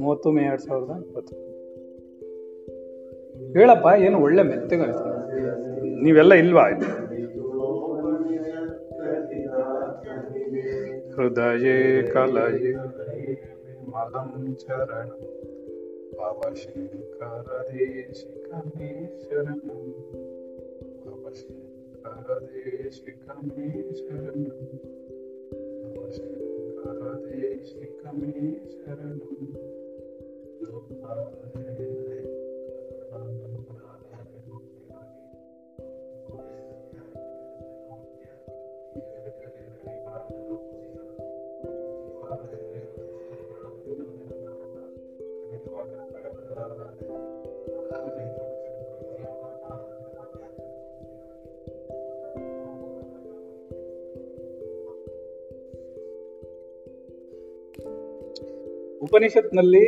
ಮೂವತ್ತು ಮೇ ಎರಡು ಸಾವಿರದ ಇಪ್ಪತ್ತು. ಹೇಳಪ್ಪ, ಏನು ಒಳ್ಳೆ ಮೆತ್ತಗಾಯ್ತು ನೀವೆಲ್ಲ ಇಲ್ವಾ? ಇಲ್ಲಿ ಹೃದಯೇ ಕಲಯೇ ಮಲಂ ಚರಣ ಭವಶಂಕರ ದೇಶಿಕಮೇ ಶರಣಂ Namaste. ಉಪನಿಷತ್ನಲ್ಲಿ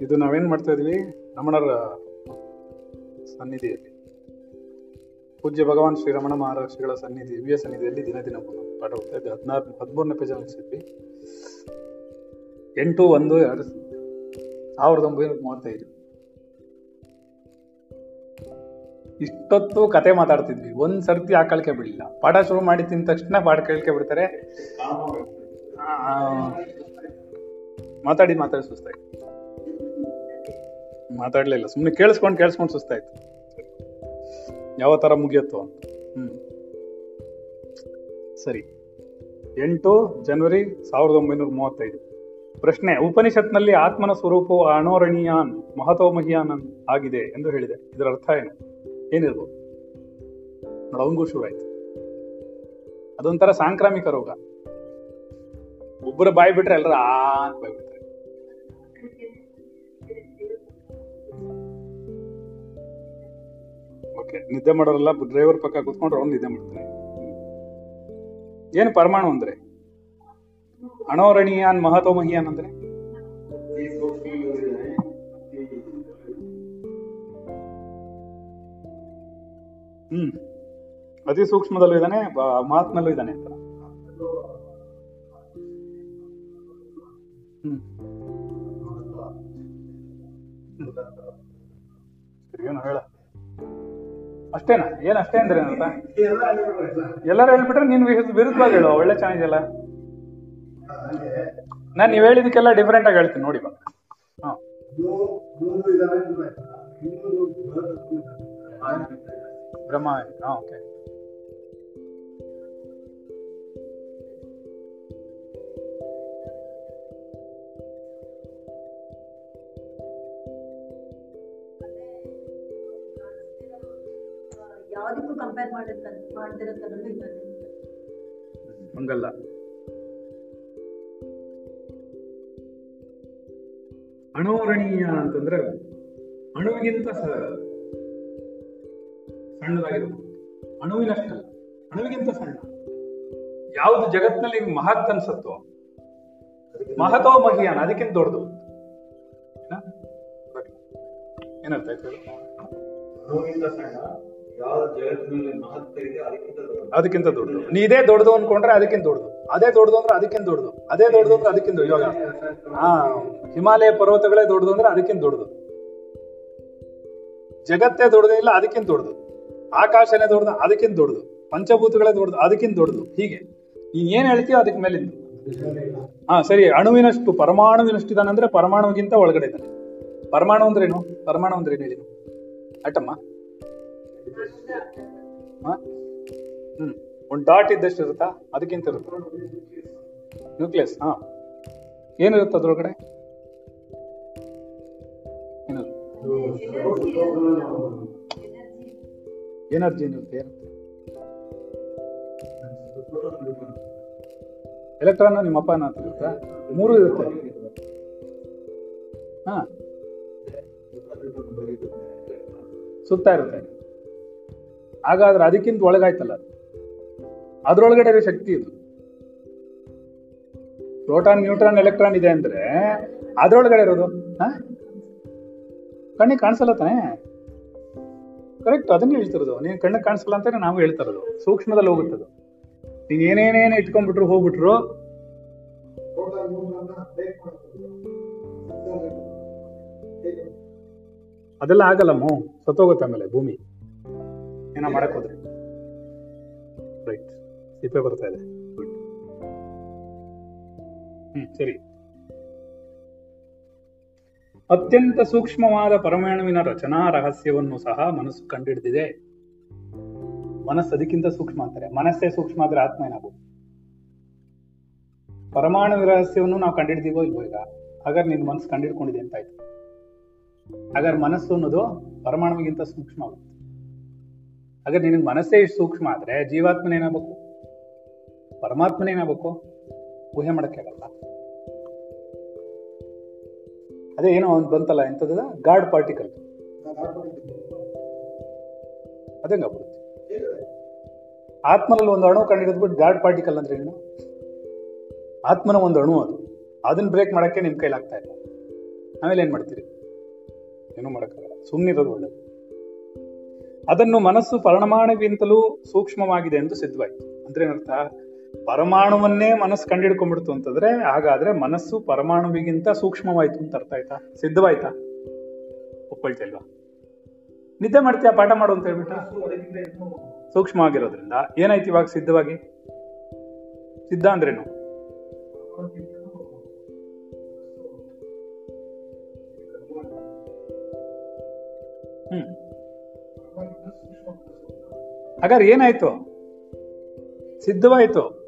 ಇದು ನಾವೇನ್ ಮಾಡ್ತಾ ಇದೀವಿ? ರಮಣರ ಸನ್ನಿಧಿಯಲ್ಲಿ. ಪೂಜ್ಯ ಭಗವಾನ್ ಶ್ರೀರಮಣ ಮಹರ್ಷಿಗಳ ಸನ್ನಿಧಿ ದಿವ್ಯ ಸನ್ನಿಧಿಯಲ್ಲಿ ದಿನ ದಿನ ಪಾಠ ಹೋಗ್ತಾ ಇದ್ದೆ ಹದಿನಾರು ಹದಿಮೂರನೇ ಪೇಜ್ ಅನಿಸಿದ್ವಿ ಎಂಟು ಒಂದು ಎರಡು ಸಾವಿರದ ಒಂಬೈನೂರ ಮೂವತ್ತೈದು. ಇಷ್ಟೊತ್ತು ಕತೆ ಮಾತಾಡ್ತಿದ್ವಿ. ಒಂದ್ ಸರ್ತಿ ಆಕಳಿಕೆ ಬಿಡಲಿಲ್ಲ. ಪಾಠ ಶುರು ಮಾಡಿ ತಿಂದ ತಕ್ಷಣ ಪಾಠ ಕೇಳ್ಕೆ ಬಿಡ್ತಾರೆ. ಆ, ಮಾತಾಡಿ ಮಾತಾಡಿ ಸುಸ್ತಾಯ್ತು. ಮಾತಾಡ್ಲಿಲ್ಲ ಸುಮ್ಮನೆ ಕೇಳಿಸ್ಕೊಂಡು ಕೇಳಿಸ್ಕೊಂಡು ಸುಸ್ತಾಯ್ತು. ಯಾವ ತರ ಮುಗಿಯತ್ತೋ ಅಂತ. ಸರಿ. ಎಂಟು ಜನವರಿ ಸಾವಿರದ ಒಂಬೈನೂರ ಮೂವತ್ತೈದು. ಪ್ರಶ್ನೆ, ಉಪನಿಷತ್ನಲ್ಲಿ ಆತ್ಮನ ಸ್ವರೂಪವು ಅಣೋರಣೀಯಾನ್, ಮಹತೋಮಹಿಯಾನ್ ಆಗಿದೆ ಎಂದು ಹೇಳಿದೆ. ಇದರ ಅರ್ಥ ಏನು? ಏನಿರ್ಬೋದು? ನೋಡ, ಅವನಿಗೂ ಶುರು ಆಯ್ತು. ಅದೊಂಥರ ಸಾಂಕ್ರಾಮಿಕ ರೋಗ. ಒಬ್ಬರು ಬಾಯಿ ಬಿಟ್ರೆ ಎಲ್ಲರ ಆ ಅಂತ ನಿದ್ದೆ ಮಾಡೋರೆಲ್ಲ, ಡ್ರೈವರ್ ಪಕ್ಕ ಕೂತ್ಕೊಂಡ್ರೆ ಅವ್ನು ನಿದ್ದೆ ಮಾಡ್ತಾನೆ. ಏನು ಪರಮಾಣು ಅಂದ್ರೆ? ಅಣೋರಣೀಯಾನ್, ಮಹತೋಮಹಿಯಾನ್ ಅಂದ್ರೆ? ಹ್ಮ್. ಅತಿ ಸೂಕ್ಷ್ಮದಲ್ಲೂ ಇದ್ದಾನೆ ಮಹಾತ್ಮಲ್ಲೂ ಇದ್ದಾನೆ ಅಂತ. ಹ್ಮ್. ಹೇಳ. ಅಷ್ಟೇನಾ? ಏನ್ ಅಷ್ಟೇ ಅಂದ್ರೆ ಏನಂತ ಎಲ್ಲರೂ ಹೇಳ್ಬಿಟ್ರೆ ನೀನ್ ವಿರುದ್ಧ- ವಿರುದ್ಧವಾಗಿ ಹೇಳುವ ಒಳ್ಳೆ ಚೆನ್ನಾಗಿದೆಯಲ್ಲ ನಾನ್ ನೀವ್ ಹೇಳಿದಕ್ಕೆಲ್ಲ ಡಿಫ್ರೆಂಟ್ ಆಗಿ ಹೇಳ್ತೀನಿ, ನೋಡಿ ಬಾ ಹಾ. ಬ್ರಹ್ಮ, ಹಾ ಓಕೆ ಯಾವ್ದಕ್ಕೂ ಕಂಪೇರ್ ಮಾಡಿರ್ತ ತರನು ಹಂಗಲ್ಲ. ಅಣೋರಣೀಯ ಅಂತಂದ್ರೆ ಅಣುವಿಗಿಂತ ಸ- ಸಣ್ಣದಾಗಿರೋದು. ಅಣುವಿನಷ್ಟಲ್ಲ ಅಣುವಿಗಿಂತ ಸಣ್ಣ. ಯಾವ್ದು ಜಗತ್ತಿನಲ್ಲಿ ಮಹತ್ ಅನ್ಸತ್ತೋ ಮಹತೋ ಮಹಿಯಾನ ಅದಕ್ಕಿಂತ ದೊಡ್ಡದು. ಏನ? ಆಯ್ತು ಏನರ್ಥ ಆಯ್ತು ಅದಕ್ಕಿಂತ ದೊಡ್ಡದು. ನೀ ಇದೇ ದೊಡ್ಡದು ಅನ್ಕೊಂಡ್ರೆ ಅದಕ್ಕಿಂತ ದೊಡ್ಡದು. ಅದೇ ದೊಡ್ಡದು ಅಂದ್ರೆ ಅದಕ್ಕಿಂತ ದೊಡ್ಡದು. ಅದೇ ದೊಡ್ಡದು ಅಂದ್ರೆ ಅದಕ್ಕಿಂತ. ಇವಾಗ ಹಾ, ಹಿಮಾಲಯ ಪರ್ವತಗಳೇ ದೊಡ್ಡದು ಅಂದ್ರೆ ಅದಕ್ಕಿಂತ ದೊಡ್ಡದು. ಜಗತ್ತೇ ದೊಡ್ಡದೇ ಇಲ್ಲ, ಅದಕ್ಕಿಂತ ದೊಡ್ಡದು. ಆಕಾಶನೇ ದೊಡ್ಡದು, ಅದಕ್ಕಿಂತ ದೊಡ್ಡದು. ಪಂಚಭೂತಗಳೇ ದೊಡ್ಡದು, ಅದಕ್ಕಿಂತ ದೊಡ್ಡದು. ಹೀಗೆ. ನೀನ್ ಏನ್ ಹೇಳ್ತೀಯೋ ಅದಕ್ಕೆ ಮೇಲಿಂದ ಹಾ, ಸರಿ. ಅಣುವಿನಷ್ಟು ಪರಮಾಣುವಿನಷ್ಟು ಇದಾನಂದ್ರೆ ಪರಮಾಣುವಿಗಿಂತ ಒಳಗಡೆ ಇದ್ದಾನೆ. ಪರಮಾಣು ಅಂದ್ರೇನು ಪರಮಾಣು ಅಂದ್ರೆ ಏನು ಹೇಳಿ ಅಟ್ಟಮ್ಮ ಹ್ಮ್. ಒಂದು ಡಾಟ್ ಇದ್ದಷ್ಟು ಇರುತ್ತಾ? ಅದಕ್ಕಿಂತ ಇರುತ್ತೆ? ನ್ಯೂಕ್ಲಿಯಸ್ ಹಾ. ಏನಿರುತ್ತೆ ಅದ್ರೊಳಗಡೆ? ಏನಿರುತ್ತೆ? ಎನರ್ಜಿ ಏನಿರುತ್ತೆ? ಎಲೆಕ್ಟ್ರಾನ್ ನಿಮ್ಮ ಅಪ್ಪ ಇರುತ್ತಾ ಮೂರು ಇರುತ್ತೆ. ಹಾ. ಸುತ್ತ ಇರುತ್ತೆ. ಹಾಗಾದ್ರೆ ಅದಕ್ಕಿಂತ ಒಳಗಾಯ್ತಲ್ಲ. ಅದು. ಅದ್ರೊಳಗಡೆ ಇರೋ ಶಕ್ತಿ ಇದು. ಪ್ರೋಟಾನ್, ನ್ಯೂಟ್ರಾನ್, ಎಲೆಕ್ಟ್ರಾನ್ ಇದೆ ಅಂದ್ರೆ ಅದ್ರೊಳಗಡೆ ಇರೋದು. ಕಣ್ಣಿಗೆ ಕಾಣಿಸಲ್ಲ ತಾನೆ? ಕರೆಕ್ಟ್ ಅದನ್ನೇ ಹೇಳ್ತಿರೋದು. ನೀನು ಕಣ್ಣಿಗೆ ಕಾಣಿಸಲ್ಲ ಅಂತಾನೆ ನಾವು ಹೇಳ್ತಾ ಇರೋದು. ಸೂಕ್ಷ್ಮದಲ್ಲಿ ಹೋಗುತ್ತದು ನೀನ್ ಏನೇನೇನು ಇಟ್ಕೊಂಡ್ಬಿಟ್ರು ಹೋಗ್ಬಿಟ್ರು? ಅದೆಲ್ಲ ಆಗಲ್ಲಮ್ಮ ಸತ್ತೋಗುತ್ತೆ ಆಮೇಲೆ ಭೂಮಿ. ಏನೋ ಮಾಡಕ್ ಹೋದ್ರೆ. ರೈಟ್ ಸಿಪ್ಪೆ ಬರ್ತಾ ಇದೆ. ಗುಡ್ ಹ್ಮ್ ಸರಿ. ಅತ್ಯಂತ ಸೂಕ್ಷ್ಮವಾದ ಪರಮಾಣುವಿನ ರಚನಾ ರಹಸ್ಯವನ್ನು ಸಹ ಮನಸ್ಸು ಕಂಡಿಡಿದಿದೆ. ಮನಸ್ಸು ಅದಕ್ಕಿಂತ ಸೂಕ್ಷ್ಮ ಅಂತಾರೆ. ಮನಸ್ಸೇ ಸೂಕ್ಷ್ಮ ಆದ್ರೆ ಆತ್ಮ ಏನಾಗುತ್ತೆ ಪರಮಾಣು ರಹಸ್ಯವನ್ನು ನಾವು ಕಂಡಿಡ್ದೀವೋ ಇಲ್ವೋ ಈಗ? ಹಾಗಾದ್ರೆ ನಿನ್ ಮನಸ್ಸು ಕಂಡಿಡ್ಕೊಂಡಿದೆ ಅಂತ ಆಯ್ತು. ಹಾಗಾದ್ರೆ ಮನಸ್ಸು ಅನ್ನೋದು ಪರಮಾಣುವಿಗಿಂತ ಸೂಕ್ಷ್ಮ ಆಗುತ್ತೆ. ಹಾಗಾದ್ರೆ ನಿನಗೆ ಮನಸ್ಸೇ ಇಷ್ಟು ಸೂಕ್ಷ್ಮ ಆದ್ರೆ ಜೀವಾತ್ಮನೇನಾಗಬೇಕು ಪರಮಾತ್ಮನೇನಾಗಬೇಕು ಊಹೆ ಮಾಡಕ್ಕೆ ಆಗಲ್ಲ. ಅದೇ ಏನೋ ಒಂದು ಬಂತಲ್ಲ ಎಂತದ ಗಾಡ್ ಪಾರ್ಟಿಕಲ್. ಅದಂಗಾಗ್ಬಿಡುತ್ತೆ? ಆತ್ಮನಲ್ಲಿ ಒಂದು ಅಣು ಕಂಡಿಡಿದ್ಬಿಟ್ಟು ಗಾಡ್ ಪಾರ್ಟಿಕಲ್ ಅಂದ್ರೆ ಏನು? ಆತ್ಮನ ಒಂದು ಅಣು ಅದು. ಅದನ್ನ ಬ್ರೇಕ್ ಮಾಡಕ್ಕೆ ನಿಮ್ಮ ಕೈಲಾಗ್ತಾ ಇಲ್ಲ. ಆಮೇಲೆ ಏನು ಮಾಡ್ತೀರಿ? ಏನೂ ಮಾಡೋಕ್ಕಾಗಲ್ಲ. ಸುಮ್ಮನಿರೋದು ಒಳ್ಳೇದು. ಅದನ್ನು ಮನಸ್ಸು ಪರಮಾಣುವಿಗಿಂತಲೂ ಸೂಕ್ಷ್ಮವಾಗಿದೆ ಎಂದು ಸಿದ್ಧವಾಯಿತು. ಅಂದ್ರೆ ಏನರ್ಥ? ಪರಮಾಣುವನ್ನೇ ಮನಸ್ಸು ಕಂಡಿಡ್ಕೊಂಡ್ಬಿಡ್ತು ಅಂತಂದ್ರೆ ಹಾಗಾದ್ರೆ ಮನಸ್ಸು ಪರಮಾಣುವಿಗಿಂತ ಸೂಕ್ಷ್ಮವಾಯ್ತು ಅಂತ ಅರ್ಥ ಆಯ್ತಾ? ಸಿದ್ಧವಾಯ್ತಾ? ಒಪ್ಕೊಳ್ತಾ ನಿದ್ದೆ ಮಾಡ್ತೀಯಾ? ಪಾಠ ಮಾಡು ಅಂತ ಹೇಳ್ಬಿಟ್ಟು ಸೂಕ್ಷ್ಮವಾಗಿರೋದ್ರಿಂದ ಏನಾಯ್ತು ಇವಾಗ ಸಿದ್ಧವಾಗಿ? ಸಿದ್ಧ ಅಂದ್ರೇನು? ಹ್ಮ್. ಹಾಗಾದ್ರೆ ಏನಾಯ್ತು? ಸಿದ್ಧವಾಯ್ತು.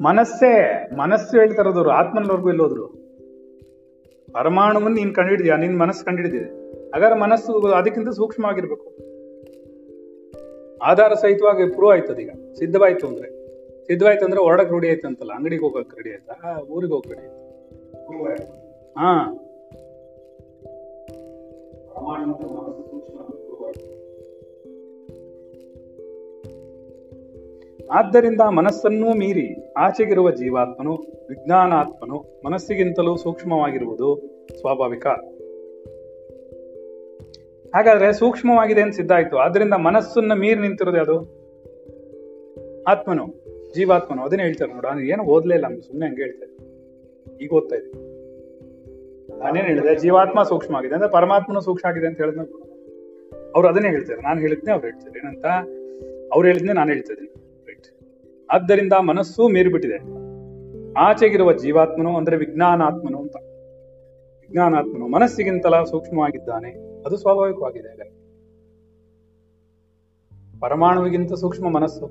ಮನಸ್ಸೇ, ಮನಸ್ಸು ಹೇಳ್ತಾರದವ್ರು ಆತ್ಮನವರೆಗೂ ಎಲ್ಲೋದ್ರು. ಪರಮಾಣುವನ್ನು ನೀನ್ ಕಂಡಿಡಿದ್ಯಾ ನಿನ್ ಮನಸ್ಸು ಕಂಡಿಡಿದಿದೆ ಹಾಗಾದ್ರೆ ಮನಸ್ಸು ಅದಕ್ಕಿಂತ ಸೂಕ್ಷ್ಮವಾಗಿರ್ಬೇಕು. ಆಧಾರ ಸಹಿತವಾಗಿ ಪ್ರೂವ್ ಆಯ್ತು ಈಗ. ಸಿದ್ಧವಾಯ್ತು ಅಂದ್ರೆ. ಸಿದ್ಧವಾಯ್ತು ಅಂದ್ರೆ ಹೊರಡಕ್ ರೆಡಿ ಆಯ್ತು ಅಂತಲ್ಲ ಅಂಗಡಿಗೆ ಹೋಗಕ್ ರೆಡಿ ಆಯ್ತಾ? ಊರಿಗೆ ಹೋಗಕ್ ರೆಡಿ. ಹಾ. ಆದ್ದರಿಂದ ಮನಸ್ಸನ್ನೂ ಮೀರಿ ಆಚೆಗಿರುವ ಜೀವಾತ್ಮನು ವಿಜ್ಞಾನಾತ್ಮನು ಮನಸ್ಸಿಗಿಂತಲೂ ಸೂಕ್ಷ್ಮವಾಗಿರುವುದು ಸ್ವಾಭಾವಿಕ. ಹಾಗಾದ್ರೆ ಸೂಕ್ಷ್ಮವಾಗಿದೆ ಅಂತ ಸಿದ್ಧ ಆಯ್ತು. ಆದ್ರಿಂದ ಮನಸ್ಸನ್ನ ಮೀರಿ ನಿಂತಿರೋದು ಯಾವುದು? ಆತ್ಮನು ಜೀವಾತ್ಮನು. ಅದನ್ನೇ ಹೇಳ್ತಾರೆ ನೋಡ. ನಾನು ಏನು ಓದ್ಲೇ ಇಲ್ಲ ಸುಮ್ಮನೆ ಹಂಗೆ ಹೇಳ್ತಾ ಇದ್ದೆ ಈಗ ಓದ್ತಾ ಇದೆ ನಾನೇನ್ ಹೇಳಿದೆ, ಜೀವಾತ್ಮ ಸೂಕ್ಷ್ಮ ಆಗಿದೆ ಅಂದ್ರೆ ಪರಮಾತ್ಮನು ಸೂಕ್ಷ್ಮ ಆಗಿದೆ ಅಂತ ಹೇಳಿದ್ನ ಅವ್ರು ಅದನ್ನೇ ಹೇಳ್ತಾರೆ. ನಾನು ಹೇಳಿದ್ನೆ ಅವ್ರು ಹೇಳ್ತಾರೆ. ಏನಂತ? ಅವ್ರು ಹೇಳಿದ್ನೆ ನಾನು ಹೇಳ್ತಾ ಇದ್ದೀನಿ. ರೈಟ್ ಆದ್ದರಿಂದ ಮನಸ್ಸು ಮೀರಿಬಿಟ್ಟಿದೆ. ಆಚೆಗಿರುವ ಜೀವಾತ್ಮನು ಅಂದ್ರೆ ವಿಜ್ಞಾನಾತ್ಮನು ಅಂತ. ವಿಜ್ಞಾನಾತ್ಮನು ಮನಸ್ಸಿಗಿಂತಲ ಸೂಕ್ಷ್ಮವಾಗಿದ್ದಾನೆ. ಅದು ಸ್ವಾಭಾವಿಕವಾಗಿದೆ. ಪರಮಾಣುವಿಗಿಂತ ಸೂಕ್ಷ್ಮ ಮನಸ್ಸು,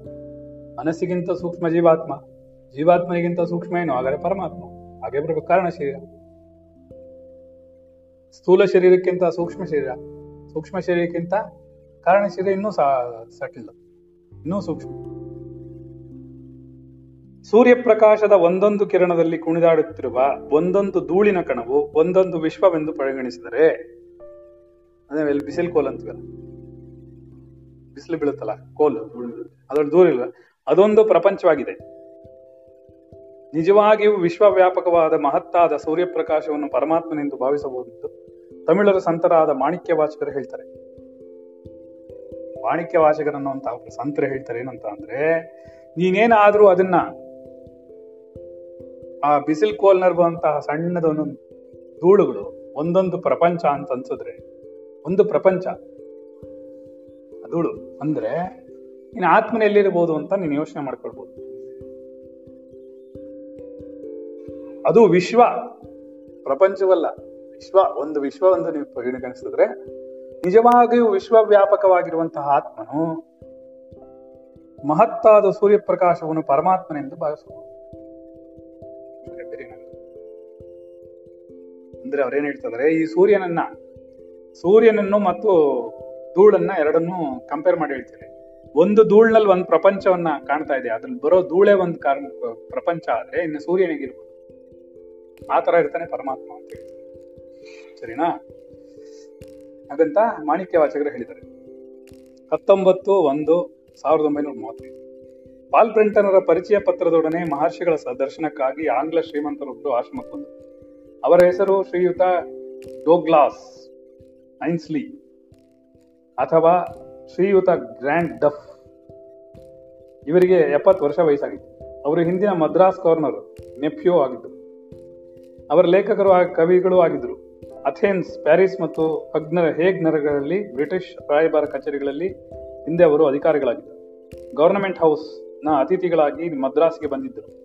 ಮನಸ್ಸಿಗಿಂತ ಸೂಕ್ಷ್ಮ ಜೀವಾತ್ಮ, ಜೀವಾತ್ಮನಿಗಿಂತ ಸೂಕ್ಷ್ಮ ಏನು? ಹಾಗಾದ್ರೆ ಪರಮಾತ್ಮ. ಹಾಗೆ ಬರಬೇಕು. ಕಾರಣ ಶರೀರ. ಸ್ಥೂಲ ಶರೀರಕ್ಕಿಂತ ಸೂಕ್ಷ್ಮ ಶರೀರ. ಸೂಕ್ಷ್ಮ ಶರೀರಕ್ಕಿಂತ ಕಾರಣ ಶರೀರ ಇನ್ನೂ ಸಟಿಲ್ ಇನ್ನೂ ಸೂಕ್ಷ್ಮ. ಸೂರ್ಯ ಪ್ರಕಾಶದ ಒಂದೊಂದು ಕಿರಣದಲ್ಲಿ ಕುಣಿದಾಡುತ್ತಿರುವ ಒಂದೊಂದು ಧೂಳಿನ ಕಣವು ಒಂದೊಂದು ವಿಶ್ವವೆಂದು ಪರಿಗಣಿಸಿದರೆ, ಅದೇ ಇಲ್ಲಿ ಬಿಸಿಲು ಕೋಲ್ ಅಂತೀವಲ್ಲ? ಬಿಸಿಲು ಬೀಳುತ್ತಲ್ಲ? ಕೋಲು. ಅದ್ರಲ್ಲಿ ದೂರ ಇಲ್ಲ ಅದೊಂದು ಪ್ರಪಂಚವಾಗಿದೆ. ನಿಜವಾಗಿಯೂ ವಿಶ್ವವ್ಯಾಪಕವಾದ ಮಹತ್ತಾದ ಸೂರ್ಯಪ್ರಕಾಶವನ್ನು ಪರಮಾತ್ಮನೆಂದು ಭಾವಿಸಬಹುದಿತ್ತು. ತಮಿಳರ ಸಂತರಾದ ಮಾಣಿಕ್ಯ ವಾಚಕರು ಹೇಳ್ತಾರೆ ಮಾಣಿಕ್ಯ ವಾಚಕರನ್ನುವಂತ ಸಂತರು ಹೇಳ್ತಾರೆ ಏನಂತ ಅಂದ್ರೆ, ನೀನೇನಾದ್ರೂ ಅದನ್ನ ಆ ಬಿಸಿಲ್ ಕೋಲ್ ನರ್ಬುವಂತಹ ಸಣ್ಣದೊಂದು ಧೂಳುಗಳು, ಒಂದೊಂದು ಪ್ರಪಂಚ ಅಂತ ಅನ್ಸಿದ್ರೆ, ಒಂದು ಪ್ರಪಂಚ ಧೂಳು ಅಂದ್ರೆ ನೀನು ಆತ್ಮನೆಲ್ಲಿರ್ಬೋದು ಅಂತ ನೀನು ಯೋಚನೆ ಮಾಡ್ಕೊಳ್ಬಹುದು ಅದು ವಿಶ್ವ ಪ್ರಪಂಚವಲ್ಲ. ವಿಶ್ವ ಒಂದು ವಿಶ್ವ ಒಂದು ನೀವು ಪರಿಗಣಿಸಿದ್ರೆ ನಿಜವಾಗಿಯೂ ವಿಶ್ವವ್ಯಾಪಕವಾಗಿರುವಂತಹ ಆತ್ಮನು ಮಹತ್ತಾದ ಸೂರ್ಯಪ್ರಕಾಶವನ್ನು ಪರಮಾತ್ಮನೆಂದು ಭಾವಿಸಬಹುದು. ಅಂದ್ರೆ ಅವ್ರೇನ್ ಹೇಳ್ತಾರೆ ಈ ಸೂರ್ಯನನ್ನ, ಸೂರ್ಯನನ್ನು ಮತ್ತು ಧೂಳನ್ನ ಎರಡನ್ನು ಕಂಪೇರ್ ಮಾಡಿ ಹೇಳ್ತಾರೆ. ಒಂದು ಧೂಳ್ನಲ್ಲಿ ಒಂದು ಪ್ರಪಂಚವನ್ನ ಕಾಣ್ತಾ ಇದೆ. ಅದ್ರಲ್ಲಿ ಬರೋ ಧೂಳೆ ಒಂದು ಕಾರಣ, ಪ್ರಪಂಚ ಆದ್ರೆ ಇನ್ನು ಸೂರ್ಯನಿಗಿರ್ಬೋದು. ಆ ತರ ಇರ್ತಾನೆ ಪರಮಾತ್ಮ ಅಂತ ಸರಿನಾ? ಹಾಗಂತ ಮಾಣಿಕ್ಯ ವಾಚಕರು ಹೇಳಿದ್ದಾರೆ. ಹತ್ತೊಂಬತ್ತು ಒಂದು ಸಾವಿರದ ಒಂಬೈನೂರ ಮೂವತ್ತೈದು. ಪಾಲ್ ಬ್ರೆಂಟನರ ಪರಿಚಯ ಪತ್ರದೊಡನೆ ಮಹರ್ಷಿಗಳ ದರ್ಶನಕ್ಕಾಗಿ ಆಂಗ್ಲ ಶ್ರೀಮಂತರೊಬ್ಬರು ಆಶ್ರಮಕ್ಕೆ ಬಂದರು. ಅವರ ಹೆಸರು ಶ್ರೀಯುತ ಡೋಗ್ಲಾಸ್ ಐನ್ಸ್ಲಿ ಅಥವಾ ಶ್ರೀಯುತ ಗ್ರ್ಯಾಂಡ್ ಡಫ್. ಇವರಿಗೆ ಎಪ್ಪತ್ತು ವರ್ಷ ವಯಸ್ಸಾಗಿತ್ತು. ಅವರು ಹಿಂದಿನ ಮದ್ರಾಸ್ ಗವರ್ನರ್ ನೆಫ್ಯೂ ಆಗಿದ್ದರು. ಅವರ ಲೇಖಕರು ಕವಿಗಳು ಆಗಿದ್ದರು. ಅಥೆನ್ಸ್, ಪ್ಯಾರಿಸ್ ಮತ್ತು ಅಗ್ನರ ಹೇಗ್ ನರಗಳಲ್ಲಿ, ಬ್ರಿಟಿಷ್ ರಾಯಭಾರ ಕಚೇರಿಗಳಲ್ಲಿ ಹಿಂದೆ ಅವರು ಅಧಿಕಾರಿಗಳಾಗಿದ್ದರು. ಗವರ್ನಮೆಂಟ್ ಹೌಸ್ನ ಅತಿಥಿಗಳಾಗಿ ಮದ್ರಾಸ್ಗೆ ಬಂದಿದ್ದರು.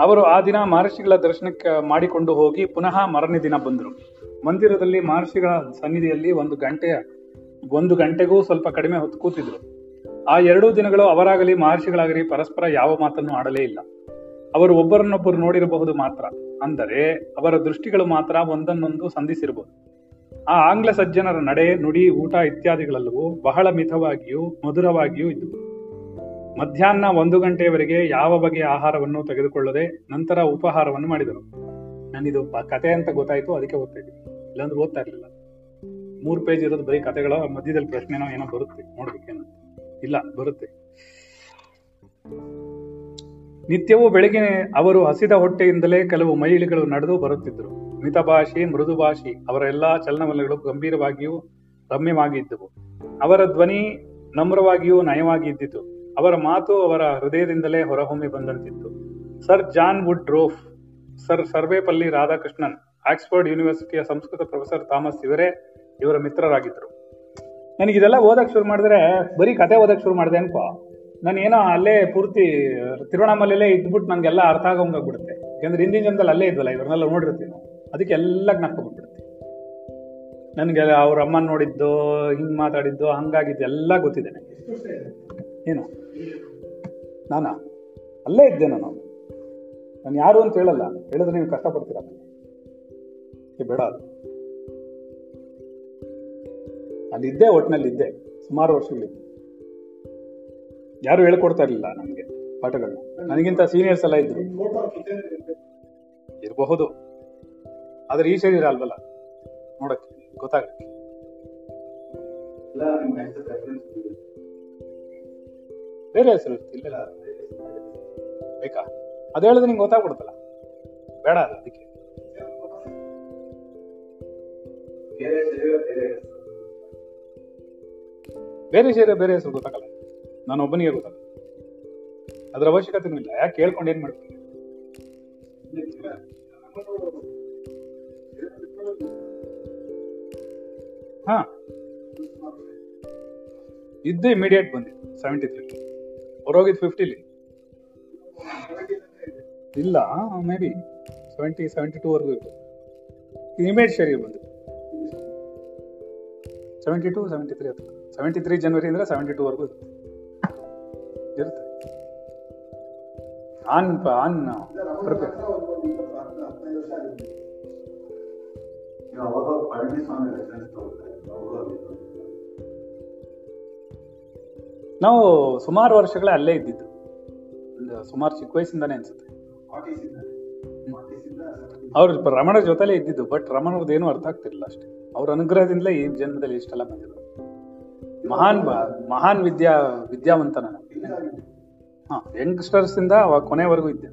ಅವರು ಆ ದಿನ ಮಹರ್ಷಿಗಳ ದರ್ಶನಕ್ಕೆ ಮಾಡಿಕೊಂಡು ಹೋಗಿ ಪುನಃ ಮರಣ ದಿನ ಬಂದರು. ಮಂದಿರದಲ್ಲಿ ಮಹರ್ಷಿಗಳ ಸನ್ನಿಧಿಯಲ್ಲಿ ಒಂದು ಗಂಟೆಯ ಒಂದು ಗಂಟೆಗೂ ಸ್ವಲ್ಪ ಕಡಿಮೆ ಹೊತ್ತು ಕೂತಿದ್ರು. ಆ ಎರಡೂ ದಿನಗಳು ಅವರಾಗಲಿ ಮಹರ್ಷಿಗಳಾಗಲಿ ಪರಸ್ಪರ ಯಾವ ಮಾತನ್ನು ಆಡಲೇ ಇಲ್ಲ. ಅವರು ಒಬ್ಬರನ್ನೊಬ್ಬರು ನೋಡಿರಬಹುದು ಮಾತ್ರ. ಅಂದರೆ ಅವರ ದೃಷ್ಟಿಗಳು ಮಾತ್ರ ಒಂದನ್ನೊಂದು ಸಂಧಿಸಿರಬಹುದು. ಆ ಆಂಗ್ಲ ಸಜ್ಜನರ ನಡೆ, ನುಡಿ, ಊಟ ಇತ್ಯಾದಿಗಳೆಲ್ಲವೂ ಬಹಳ ಮಿತವಾಗಿಯೂ ಮಧುರವಾಗಿಯೂ ಇದ್ದವು ಮಧ್ಯಾಹ್ನ ಒಂದು ಗಂಟೆಯವರೆಗೆ ಯಾವ ಬಗೆಯ ಆಹಾರವನ್ನು ತೆಗೆದುಕೊಳ್ಳದೆ ನಂತರ ಉಪಹಾರವನ್ನು ಮಾಡಿದರು. ನಾನಿದು ಕತೆ ಅಂತ ಗೊತ್ತಾಯ್ತು, ಅದಕ್ಕೆ ಓದ್ತಾ ಇದ್ದೀನಿ. ಇಲ್ಲಾಂದ್ರೆ ಓದ್ತಾ ಇರಲಿಲ್ಲ. ಮೂರು ಪೇಜ್ ಇರೋದು ಬರೀ ಕತೆಗಳ ಮಧ್ಯದಲ್ಲಿ ಪ್ರಶ್ನೆನೋ ಏನೋ ಬರುತ್ತೆ ನೋಡ್ಬೇಕೇನೋ ಇಲ್ಲ, ಬರುತ್ತೆ. ನಿತ್ಯವೂ ಬೆಳಗ್ಗೆ ಅವರು ಹಸಿದ ಹೊಟ್ಟೆಯಿಂದಲೇ ಕೆಲವು ಮೈಲಿಗಳು ನಡೆದು ಬರುತ್ತಿದ್ದರು. ಮಿತಭಾಷಿ ಮೃದುಭಾಷಿ ಅವರ ಎಲ್ಲಾ ಚಲನವಲನಗಳು ಗಂಭೀರವಾಗಿಯೂ ರಮ್ಯವಾಗಿದ್ದವು. ಅವರ ಧ್ವನಿ ನಮ್ರವಾಗಿಯೂ ನಯವಾಗಿ ಇದ್ದಿತು ಅವರ ಮಾತು ಅವರ ಹೃದಯದಿಂದಲೇ ಹೊರಹೊಮ್ಮಿ ಬಂದಂತಿತ್ತು. Sir John Woodroffe sir Sarvepalli Radhakrishnan, Oxford ಯೂನಿವರ್ಸಿಟಿಯ ಸಂಸ್ಕೃತ ಪ್ರೊಫೆಸರ್ ಥಾಮಸ್ ಇವರೇ ಇವರ ಮಿತ್ರರಾಗಿದ್ದರು. ನನಗಿದೆಲ್ಲ ಇದೆಲ್ಲ ಓದಕ್ ಶುರು ಮಾಡಿದ್ರೆ ಬರೀ ಕತೆ ಓದಕ್ ಶುರು ಮಾಡಿದೆ ಅನ್ಕೋ. ನಾನು ಏನೋ ಅಲ್ಲೇ ಪೂರ್ತಿ ತಿರುವಣ್ಣಾಮಲೆಯಲ್ಲೇ ಇದ್ಬಿಟ್ಟು ನನಗೆಲ್ಲ ಅರ್ಥ ಆಗೋಂಗಾಗ್ಬಿಡುತ್ತೆ. ಯಾಕಂದ್ರೆ ಹಿಂದಿನ ಜನದಲ್ಲಿ ಅಲ್ಲೇ ಇದ್ವಲ್ಲ, ಇವ್ರನ್ನೆಲ್ಲ ನೋಡಿರ್ತೀನಿ ಅದಕ್ಕೆ ಎಲ್ಲ ಜ್ಞಾಪಕಬಿಟ್ಬಿಡುತ್ತೆ ನನಗೆ ಅವ್ರ ಅಮ್ಮ ನೋಡಿದ್ದು, ಹಿಂಗೆ ಮಾತಾಡಿದ್ದು, ಹಂಗಾಗಿದ್ದು ಎಲ್ಲ ಗೊತ್ತಿದೆ ಏನು? ನಾನಾ? ಅಲ್ಲೇ ಇದ್ದೆ ನಾನು. ನಾನು ಯಾರು ಅಂತ ಹೇಳಲ್ಲ. ಹೇಳಿದ್ರೆ ನೀವು ಕಷ್ಟಪಡ್ತೀರ ಬೇಡ. ಅದು ಅಲ್ಲಿದ್ದೆ ಒಟ್ಟಿನಲ್ಲಿ ಇದ್ದೆ. ಸುಮಾರು ವರ್ಷಗಳಿದ್ದೆ. ಯಾರು ಹೇಳ್ಕೊಡ್ತಾ ಇರಲಿಲ್ಲ ನನಗೆ ಪಾಠಗಳು. ನನಗಿಂತ ಸೀನಿಯರ್ಸ್ ಎಲ್ಲ ಇದ್ರು. ಇರಬಹುದು. ಆದ್ರೆ ಈ ಶರೀರ ಅಲ್ವಲ್ಲ? ನೋಡಕ್ಕೆ ಗೊತ್ತಾಗುತ್ತೆ. ಬೇರೆ ಹೆಸರು ಇಲ್ಲ ಬೇಕಾ? ಅದು ಹೇಳಿದ್ರೆ ನಿಂಗೆ ಗೊತ್ತಾಗ್ಬಿಡುತ್ತಲ್ಲ. ಬೇಡ ಅದು, ಅದಕ್ಕೆ. ಬೇರೆ ಶರೀರ ಬೇರೆ ಹೆಸರು ಗೊತ್ತಾಗಲ್ಲ. ನಾನು ಒಬ್ಬನಿಗೆ ಗೊತ್ತಾಗಲ್ಲ ಅದ್ರ ಅವಶ್ಯಕತೆ ಇಲ್ಲ ಯಾಕೆ ಕೇಳ್ಕೊಂಡು ಏನ್ ಮಾಡ್ತೀನಿ ಹಾ. ಇದ್ದು ಇಮಿಡಿಯೇಟ್ ಬಂದಿ ಸೆವೆಂಟಿ ತ್ರೀ ಹೊರೋಗಿದ್ದು ಫಿಫ್ಟಿಲಿ ಇಲ್ಲ maybe seventy seventy two ವರ್ಗೂ ಇತ್ತು. ಇಮೇಜ್ ಶೇರಿಗೆ ಬಂದಿದ್ದು ಸೆವೆಂಟಿ ಟು ಸೆವೆಂಟಿ ತ್ರೀ ಅಥವಾ ಸೆವೆಂಟಿ ತ್ರೀ ಜನವರಿ ಅಂದ್ರೆ ಸೆವೆಂಟಿ ಟೂ ವರ್ಗೂ ಆನ್ ಪ್ರಿಪೇರ್ ನೀವು ಸುಮಾರು ವರ್ಷಗಳೇ ಅಲ್ಲೇ ಇದ್ದಿದ್ದು. ಸುಮಾರು ಚಿಕ್ಕ ವಯಸ್ಸಿಂದಾನೇ ಅನ್ಸುತ್ತೆ. ಅವ್ರ ರಮಣ ಜೊತೆಲೇ ಇದ್ದಿದ್ದು, ಬಟ್ ರಮಣರದ್ದು ಏನು ಅರ್ಥ ಆಗ್ತಿರ್ಲಿಲ್ಲ ಅಷ್ಟೇ. ಅವ್ರ ಅನುಗ್ರಹದಿಂದಲೇ ಈ ಜನ್ಮದಲ್ಲಿ ಇಷ್ಟೆಲ್ಲ ಬಂದಿರೋದು. ಮಹಾನ್ ಮಹಾನ್ ವಿದ್ಯಾ, ವಿದ್ಯಾವಂತನ. ಹಾ ಯಂಗ್ಸ್ಟರ್ಸ್ ಇಂದ ಅವಾಗ ಕೊನೆವರೆಗೂ ಇದ್ದೆ.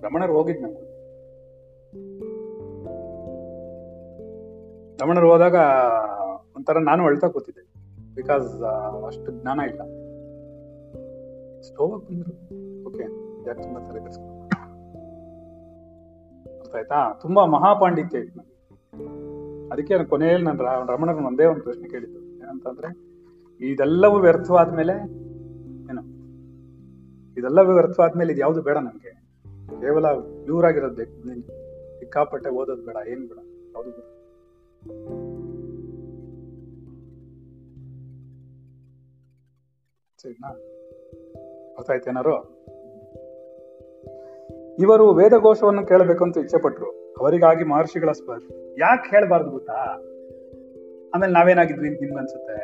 ರಮಣರು ಹೋಗಿದ್ ನಮ್ಗೆ. ರಮಣರು ಹೋದಾಗ ಒಂಥರ ನಾನು ಅಳ್ತಾ ಕೂತಿದ್ದೆ. ಬಿಕಾಸ್ ಅಷ್ಟು ಜ್ಞಾನ ಇಲ್ಲ. ಸ್ಟೋವ್ ಬಂದ್ರು. ಓಕೆ ಯಾಕೆ ತುಂಬಾ ತಲೆ ಆಯ್ತಾ? ತುಂಬಾ ಮಹಾಪಾಂಡಿತ್ಯ ಇತ್ತು ನನಗೆ ಅದಕ್ಕೆ ನಾನು ಕೊನೆಯಲ್ಲಿ ನಾನು ರಮಣರನ್ನ ಒಂದೇ ಒಂದು ಪ್ರಶ್ನೆ ಕೇಳಿದ್ದು. ಏನಂತಂದ್ರೆ, ಇದೆಲ್ಲವೂ ವ್ಯರ್ಥವಾದ್ಮೇಲೆ ಏನು ಇದೆಲ್ಲವೂ ವ್ಯರ್ಥವಾದ್ಮೇಲೆ ಇದು ಯಾವುದು ಬೇಡ ನನಗೆ ಕೇವಲ ಪ್ಯೂರ್ ಆಗಿರೋದು ಬೇಕು ಸಿಕ್ಕಾಪಟ್ಟೆ ಓದೋದು ಬೇಡ, ಏನು ಬೇಡ, ಯಾವುದು ಬೇಡ. ಸರಿನಾ? ಅರ್ಥ ಆಯ್ತೇನಾರು ಇವರು ವೇದಘೋಷವನ್ನು ಕೇಳಬೇಕು ಅಂತ ಇಚ್ಛೆ ಪಟ್ರು ಅವರಿಗಾಗಿ ಮಹರ್ಷಿಗಳ ಸ್ಪರ್ಧೆ ಯಾಕೆ ಹೇಳ್ಬಾರ್ದು ಗೊತ್ತಾ? ಆಮೇಲೆ ನಾವೇನಾಗಿದ್ವಿ ನಿಮ್ಗೆ ಅನ್ಸುತ್ತೆ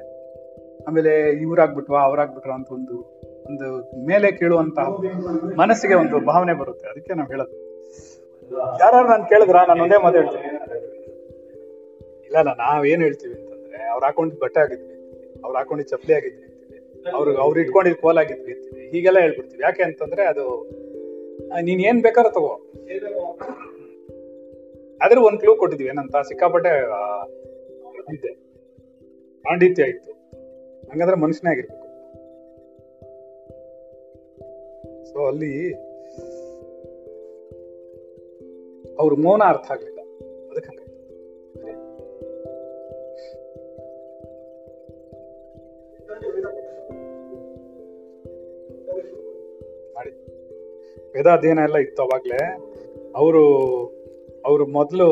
ಆಮೇಲೆ ಇವ್ರಾಗ್ಬಿಟ್ವಾ, ಅವ್ರಾಗ್ಬಿಟ್ರ ಅಂತ ಒಂದು ಒಂದು ಮೇಲೆ ಕೇಳುವಂತ ಮನಸ್ಸಿಗೆ ಒಂದು ಭಾವನೆ ಬರುತ್ತೆ. ಅದಕ್ಕೆ ನಾವು ಹೇಳೋದು. ಯಾರು ನಾನು ಕೇಳಿದ್ರ? ನಾನು ಒಂದೇ ಮಾತು ಹೇಳ್ತೀನಿ. ಇಲ್ಲ ಇಲ್ಲ ಏನ್ ಹೇಳ್ತೀವಿ ಅಂತಂದ್ರೆ, ಅವ್ರು ಹಾಕೊಂಡಿದ್ ಬಟ್ಟೆ ಆಗಿದ್ವಿ ಅವ್ರ ಹಾಕೊಂಡಿದ್ ಚಪ್ಪಲಿ ಆಗಿದ್ವಿ ಅಂತೀವಿ ಅವ್ರು ಇಟ್ಕೊಂಡಿದ್ ಕೋಲ್ ಆಗಿದ್ವಿ ಅಂತೀವಿ ಹೀಗೆಲ್ಲ ಹೇಳ್ಬಿಡ್ತೀವಿ. ಯಾಕೆ ಅಂತಂದ್ರೆ ಅದು ನೀನ್ ಏನ್ ಬೇಕಾದ್ರೂ ತಗೋ. ಆದ್ರೆ ಒಂದ್ ಕ್ಲೂ ಕೊಟ್ಟಿದ್ವಿ. ಏನಂತ? ಸಿಕ್ಕಾಪಟ್ಟೆ ಪಾಂಡಿತ್ಯ ಇತ್ತು. ಹಂಗಂದ್ರೆ ಮನುಷ್ಯನೇ ಆಗಿರ್ಬೇಕು. ಸೊ ಅಲ್ಲಿ ಅವ್ರ ಮೌನ ಅರ್ಥ ಆಗ್ಲಿಲ್ಲ. ಅದಕ್ಕೆ ಮಾಡಿ. ವೇದಾಧ್ಯಯನ ಎಲ್ಲ ಇತ್ತು ಅವಾಗ್ಲೇ. ಅವರು ಅವರು ಮೊದಲು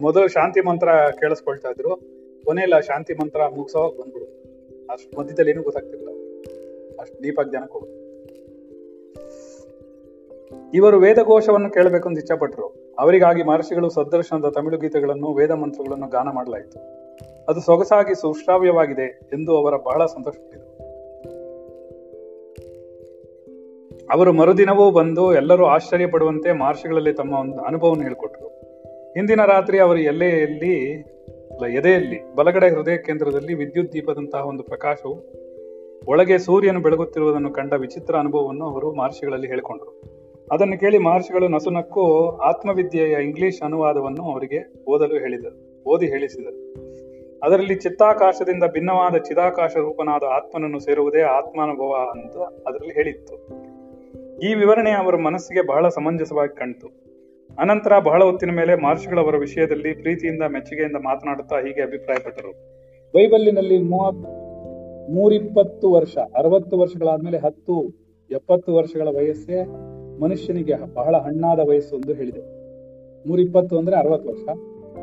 ಮೊದಲು ಶಾಂತಿ ಮಂತ್ರ ಕೇಳಿಸ್ಕೊಳ್ತಾ ಇದ್ರು. ಕೊನೆಯಲ್ಲಿ ಆ ಶಾಂತಿ ಮಂತ್ರ ಮುಗಿಸೋವಾಗ ಬಂದ್ಬಿಡು. ಅಷ್ಟು ಮಧ್ಯದಲ್ಲಿ ಏನೂ ಗೊತ್ತಾಗ್ತಿಲ್ಲ ಅಷ್ಟು ಡೀಪಾಗಿ ಜ್ಞಾನಕ್ಕೆ ಹೋಗುತ್ತೆ ಇವರು ವೇದಘೋಷವನ್ನು ಕೇಳಬೇಕು ಅಂತ ಇಚ್ಛಪಟ್ಟರು. ಅವರಿಗಾಗಿ ಮಹರ್ಷಿಗಳು ಸದ್ದರ್ಶನದ ತಮಿಳು ಗೀತೆಗಳನ್ನು, ವೇದ ಮಂತ್ರಗಳನ್ನು ಗಾನ ಮಾಡಲಾಯಿತು. ಅದು ಸೊಗಸಾಗಿ ಸುಶ್ರಾವ್ಯವಾಗಿದೆ ಎಂದು ಅವರ ಬಹಳ ಸಂತೋಷಪಟ್ಟಿದರು ಅವರು ಮರುದಿನವೂ ಬಂದು ಎಲ್ಲರೂ ಆಶ್ಚರ್ಯ ಪಡುವಂತೆ ಮಹರ್ಷಿಗಳಲ್ಲಿ ತಮ್ಮ ಒಂದು ಅನುಭವವನ್ನು ಹೇಳಿಕೊಟ್ರು. ಹಿಂದಿನ ರಾತ್ರಿ ಅವರ ಎಲ್ಲೆಯಲ್ಲಿ ಎದೆಯಲ್ಲಿ ಬಲಗಡೆ ಹೃದಯ ಕೇಂದ್ರದಲ್ಲಿ ವಿದ್ಯುತ್ ದೀಪದಂತಹ ಒಂದು ಪ್ರಕಾಶವು ಒಳಗೆ ಸೂರ್ಯನು ಬೆಳಗುತ್ತಿರುವುದನ್ನು ಕಂಡ ವಿಚಿತ್ರ ಅನುಭವವನ್ನು ಅವರು ಮಹರ್ಷಿಗಳಲ್ಲಿ ಹೇಳಿಕೊಂಡರು. ಅದನ್ನು ಕೇಳಿ ಮಹರ್ಷಿಗಳು ನಸುನಕ್ಕು ಆತ್ಮವಿದ್ಯೆಯ ಇಂಗ್ಲಿಷ್ ಅನುವಾದವನ್ನು ಅವರಿಗೆ ಓದಲು ಹೇಳಿದರು, ಓದಿ ಹೇಳಿಸಿದರು. ಅದರಲ್ಲಿ ಚಿತ್ತಾಕಾಶದಿಂದ ಭಿನ್ನವಾದ ಚಿದಾಕಾಶ ರೂಪನಾದ ಆತ್ಮನನ್ನು ಸೇರುವುದೇ ಆತ್ಮಾನುಭವ ಅಂತ ಅದರಲ್ಲಿ ಹೇಳಿತ್ತು. ಈ ವಿವರಣೆ ಅವರ ಮನಸ್ಸಿಗೆ ಬಹಳ ಸಮಂಜಸವಾಗಿ ಕಂಡಿತು. ಅನಂತರ ಬಹಳ ಹೊತ್ತಿನ ಮೇಲೆ ಮಹರ್ಷಿಗಳವರ ವಿಷಯದಲ್ಲಿ ಪ್ರೀತಿಯಿಂದ, ಮೆಚ್ಚುಗೆಯಿಂದ ಮಾತನಾಡುತ್ತಾ ಹೀಗೆ ಅಭಿಪ್ರಾಯಪಟ್ಟರು. ಬೈಬಲ್ಲಿನಲ್ಲಿ ಮೂವತ್ ಮೂರಿಪ್ಪತ್ತು ವರ್ಷ, ಅರವತ್ತು ವರ್ಷಗಳಾದ್ಮೇಲೆ ಹತ್ತು, ಎಪ್ಪತ್ತು ವರ್ಷಗಳ ವಯಸ್ಸೇ ಮನುಷ್ಯನಿಗೆ ಬಹಳ ಹಣ್ಣಾದ ವಯಸ್ಸು ಎಂದು ಹೇಳಿದೆ. ಮೂರಿಪ್ಪತ್ತು ಅಂದ್ರೆ ಅರವತ್ತು ವರ್ಷ,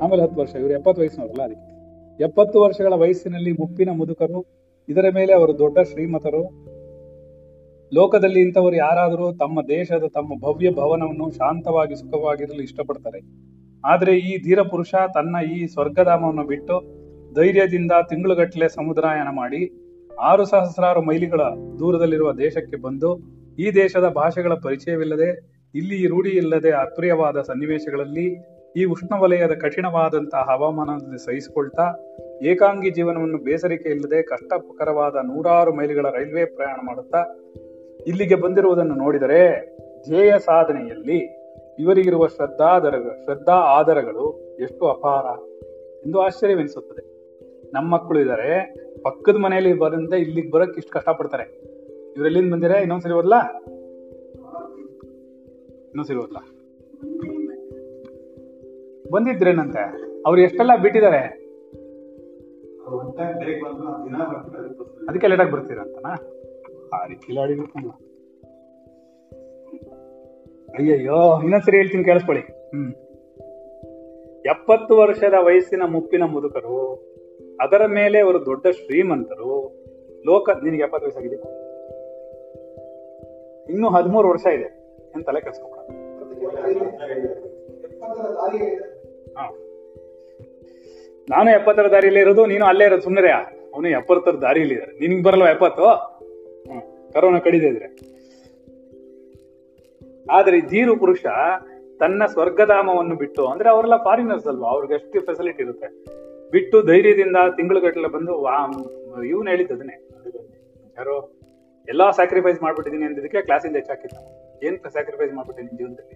ಆಮೇಲೆ ಹತ್ತು ವರ್ಷ, ಇವರು ಎಪ್ಪತ್ತು ವಯಸ್ಸಿನವರಲ್ಲ ಅದಕ್ಕೆ. ಎಪ್ಪತ್ತು ವರ್ಷಗಳ ವಯಸ್ಸಿನಲ್ಲಿ ಮುಪ್ಪಿನ ಮುದುಕರು, ಇದರ ಮೇಲೆ ಅವರು ದೊಡ್ಡ ಶ್ರೀಮತರು. ಲೋಕದಲ್ಲಿ ಇಂಥವರು ಯಾರಾದರೂ ತಮ್ಮ ದೇಶದ ತಮ್ಮ ಭವ್ಯ ಭವನವನ್ನು ಶಾಂತವಾಗಿ, ಸುಖವಾಗಿರಲು ಇಷ್ಟಪಡ್ತಾರೆ. ಆದರೆ ಈ ಧೀರ ಪುರುಷ ತನ್ನ ಈ ಸ್ವರ್ಗಧಾಮವನ್ನು ಬಿಟ್ಟು ಧೈರ್ಯದಿಂದ ತಿಂಗಳುಗಟ್ಟಲೆ ಸಮುದ್ರಾಯನ ಮಾಡಿ ಆರು ಸಹಸ್ರಾರು ಮೈಲಿಗಳ ದೂರದಲ್ಲಿರುವ ದೇಶಕ್ಕೆ ಬಂದು ಈ ದೇಶದ ಭಾಷೆಗಳ ಪರಿಚಯವಿಲ್ಲದೆ ಇಲ್ಲಿ ರೂಢಿ ಇಲ್ಲದೆ ಅಪ್ರಿಯವಾದ ಸನ್ನಿವೇಶಗಳಲ್ಲಿ ಈ ಉಷ್ಣವಲಯದ ಕಠಿಣವಾದಂತಹ ಹವಾಮಾನದಲ್ಲಿ ಸಹಿಸಿಕೊಳ್ತಾ ಏಕಾಂಗಿ ಜೀವನವನ್ನು ಬೇಸರಿಕೆ ಇಲ್ಲದೆ ಕಷ್ಟಕರವಾದ ನೂರಾರು ಮೈಲಿಗಳ ರೈಲ್ವೆ ಪ್ರಯಾಣ ಮಾಡುತ್ತಾ ಇಲ್ಲಿಗೆ ಬಂದಿರುವುದನ್ನು ನೋಡಿದರೆ ಧ್ಯೇಯ ಸಾಧನೆಯಲ್ಲಿ ಇವರಿಗಿರುವ ಶ್ರದ್ಧಾದರ ಶ್ರದ್ಧಾ ಆಧಾರಗಳು ಎಷ್ಟು ಅಪಾರ ಎಂದು ಆಶ್ಚರ್ಯವೆನಿಸುತ್ತದೆ. ನಮ್ಮ ಮಕ್ಕಳು ಇದ್ದಾರೆ ಪಕ್ಕದ ಮನೆಯಲ್ಲಿ ಬರಂತ ಇಲ್ಲಿಗೆ ಬರಕ್ಕೆ ಇಷ್ಟು ಕಷ್ಟಪಡ್ತಾರೆ. ಇವ್ರು ಎಲ್ಲಿಂದ ಬಂದಿರ? ಇನ್ನೊಂದ್ಸರಿ ಓದ್ಲಾ? ಇನ್ನೊಂದ್ಸರಿ ಓದ್ಲಾ? ಬಂದಿದ್ರೇನಂತೆ? ಅವ್ರು ಎಷ್ಟೆಲ್ಲ ಬಿಟ್ಟಿದ್ದಾರೆ? ಆ ಬರ್ತಾರೆ ಅದಕ್ಕೆ ಲೇಟಾಗಿ ಬರ್ತೀರಂತನಾ ಹಾರಿ ಕಿಲಾಡಿ ಅಯ್ಯಯ್ಯೋ ಇನ್ನೊಂದ್ಸರಿ ಹೇಳ್ತೀನಿ ಕೇಳಿಸ್ಕೊಳ್ಳಿ. ಹ್ಮ್. ಎಪ್ಪತ್ತು ವರ್ಷದ ವಯಸ್ಸಿನ ಮುಪ್ಪಿನ ಮುದುಕರು ಅದರ ಮೇಲೆ ಅವರು ದೊಡ್ಡ ಶ್ರೀಮಂತರು. ಲೋಕ ನಿನಗೆ ಎಪ್ಪತ್ತು ವಯಸ್ಸಾಗಿದೆ. ಇನ್ನೂ ಹದಿಮೂರು ವರ್ಷ ಇದೆ. ಏನ್ ತಲೆ ಕೆಡ್ಸ್ಕೊಬೇಡ. ನಾನು ಎಪ್ಪತ್ತರ ದಾರಿಯಲ್ಲಿ ಇರೋದು, ನೀನು ಅಲ್ಲೇ ಇರೋದು ಸುಮ್ಮನೆ ಅವನು ಎಪ್ಪತ್ತರ ದಾರಿಯಲ್ಲಿ ಇದ್ದಾರೆ ನಿನ್ಗೆ ಬರಲ್ಲ ಎಪ್ಪತ್ತು? ಕರೋನಾ ಕಡಿದೆ ಇದ್ರೆ. ಆದ್ರೆ ಜೀರು ಪುರುಷ ತನ್ನ ಸ್ವರ್ಗಧಾಮವನ್ನು ಬಿಟ್ಟು, ಅಂದ್ರೆ ಅವರೆಲ್ಲ ಫಾರಿನರ್ಸ್ ಅಲ್ವಾ? ಅವ್ರಿಗೆ ಎಷ್ಟು ಫೆಸಿಲಿಟಿ ಇರುತ್ತೆ? ಬಿಟ್ಟು ಧೈರ್ಯದಿಂದ ತಿಂಗಳುಗಟ್ಟಲೆ ಬಂದು ವಾ ಇವನು ಹೇಳಿದ್ದು ಅದನ್ನೇ. ಯಾರೋ, ಎಲ್ಲಾ ಸ್ಯಾಕ್ರಿಫೈಸ್ ಮಾಡ್ಬಿಟ್ಟಿದೀನಿ ಅಂದಿದ್ದಕ್ಕೆ ಕ್ಲಾಸಿಂದ ಹೆಚ್ಚಾಕಿದ್ದ ಏನ್ ಸ್ಯಾಕ್ರಿಫೈಸ್ ಮಾಡ್ಬಿಟ್ಟಿದ್ದೀನಿ ಜೀವನದಲ್ಲಿ?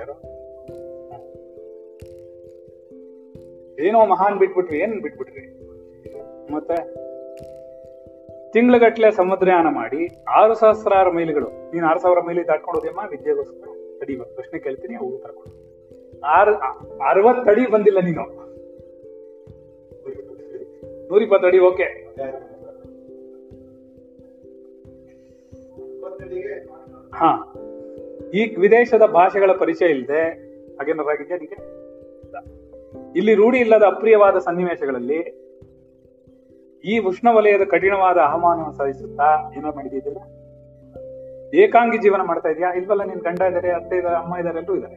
ಯಾರೋ? ಏನೋ ಮಹಾನ್ ಬಿಟ್ಬಿಟ್ರಿ, ಏನ್ ಬಿಟ್ಬಿಟ್ರಿ? ಮತ್ತೆ ತಿಂಗ್ಳುಗಟ್ಲೆ ಸಮುದ್ರಯಾನ ಮಾಡಿ ಆರು ಸಹಸ್ರಾರು ಮೈಲಿಗಳು, ನೀನು ಆರು ಸಾವಿರ ಮೈಲಿ ದಾಟ್ಕೊಡೋದೇಮ್ಮ ವಿದ್ಯೆಗೋಸ್ಕರ. ತಡಿ ಪ್ರಶ್ನೆ ಕೇಳ್ತೀನಿ ಅವು ಉತ್ತರ ಕೊಡು. ಆರು ಅಡಿ ಬಂದಿಲ್ಲ ನೀನು. ನೂರಿಪ್ಪತ್ತು ಅಡಿ ಓಕೆ ಹಾ. ಈ ವಿದೇಶದ ಭಾಷೆಗಳ ಪರಿಚಯ ಇಲ್ಲದೆ ಹಾಗೇನಾರಾಗಿದೆಯಾ ನಿಮಗೆ ಇಲ್ಲಿ ರೂಢಿ ಇಲ್ಲದ ಅಪ್ರಿಯವಾದ ಸನ್ನಿವೇಶಗಳಲ್ಲಿ ಈ ಉಷ್ಣವಲಯದ ಕಠಿಣವಾದ ಅಹಮಾನವನ್ನು ಸಹಿಸುತ್ತಾ ಏನೋ ಮಾಡಿದ್ದಿಲ್ಲ ಏಕಾಂಗಿ ಜೀವನ ಮಾಡ್ತಾ ಇದೆಯಾ? ಇಲ್ವಲ್ಲ, ನಿನ್ ಗಂಡ ಇದ್ದಾರೆ ಅತ್ತೆ ಇದಾರೆ, ಅಮ್ಮ ಇದಾರೆ, ಎಲ್ಲರೂ ಇದ್ದಾರೆ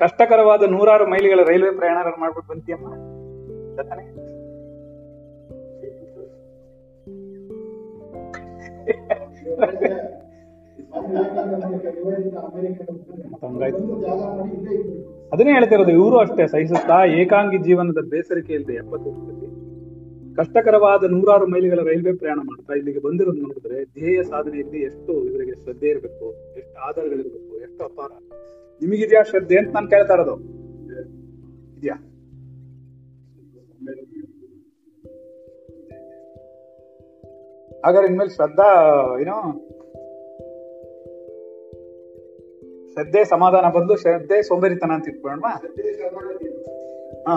ಕಷ್ಟಕರವಾದ ನೂರಾರು ಮೈಲಿಗಳ ರೈಲ್ವೆ ಪ್ರಯಾಣ ಮಾಡ್ಬಿಟ್ಟು ಬಂತಿಯಮ್ಮ? ಅದನ್ನೇ ಹೇಳ್ತಿರೋದು ಇವರು ಅಷ್ಟೇ, ಸಹಿಸುತ್ತಾ, ಏಕಾಂಗಿ ಜೀವನದ ಬೇಸರಿಕೆ ಇಲ್ಲದೆ ಎಪ್ಪತ್ತು ಕಷ್ಟಕರವಾದ ನೂರಾರು ಮೈಲಿಗಳ ರೈಲ್ವೆ ಪ್ರಯಾಣ ಮಾಡ್ತಾ ಇಲ್ಲಿಗೆ ಬಂದಿರೋದು ನೋಡಿದ್ರೆ, ಧ್ಯೇಯ ಸಾಧನೆಯಲ್ಲಿ ಎಷ್ಟು ಇವರಿಗೆ ಶ್ರದ್ಧೆ ಇರಬೇಕು, ಎಷ್ಟು ಆಧಾರಗಳಿರ್ಬೇಕು, ಎಷ್ಟು ಅಪಾರ. ನಿಮಗಿದ್ಯಾ ಶ್ರದ್ಧೆ ಅಂತ ನಾನು ಕೇಳ್ತಾ ಇರೋದು? ಇದೆಯಾ? ಹಾಗಾದ್ರೆ ಇನ್ಮೇಲೆ ಶ್ರದ್ಧಾ ಏನೋ ಶ್ರದ್ಧೆ ಸಮಾಧಾನ ಬದಲು ಶ್ರದ್ಧೆ ಸೋಂಬೇರಿತನ ಅಂತ ಇಟ್ಕೊಳ್ಳೋಣ ಹಾ.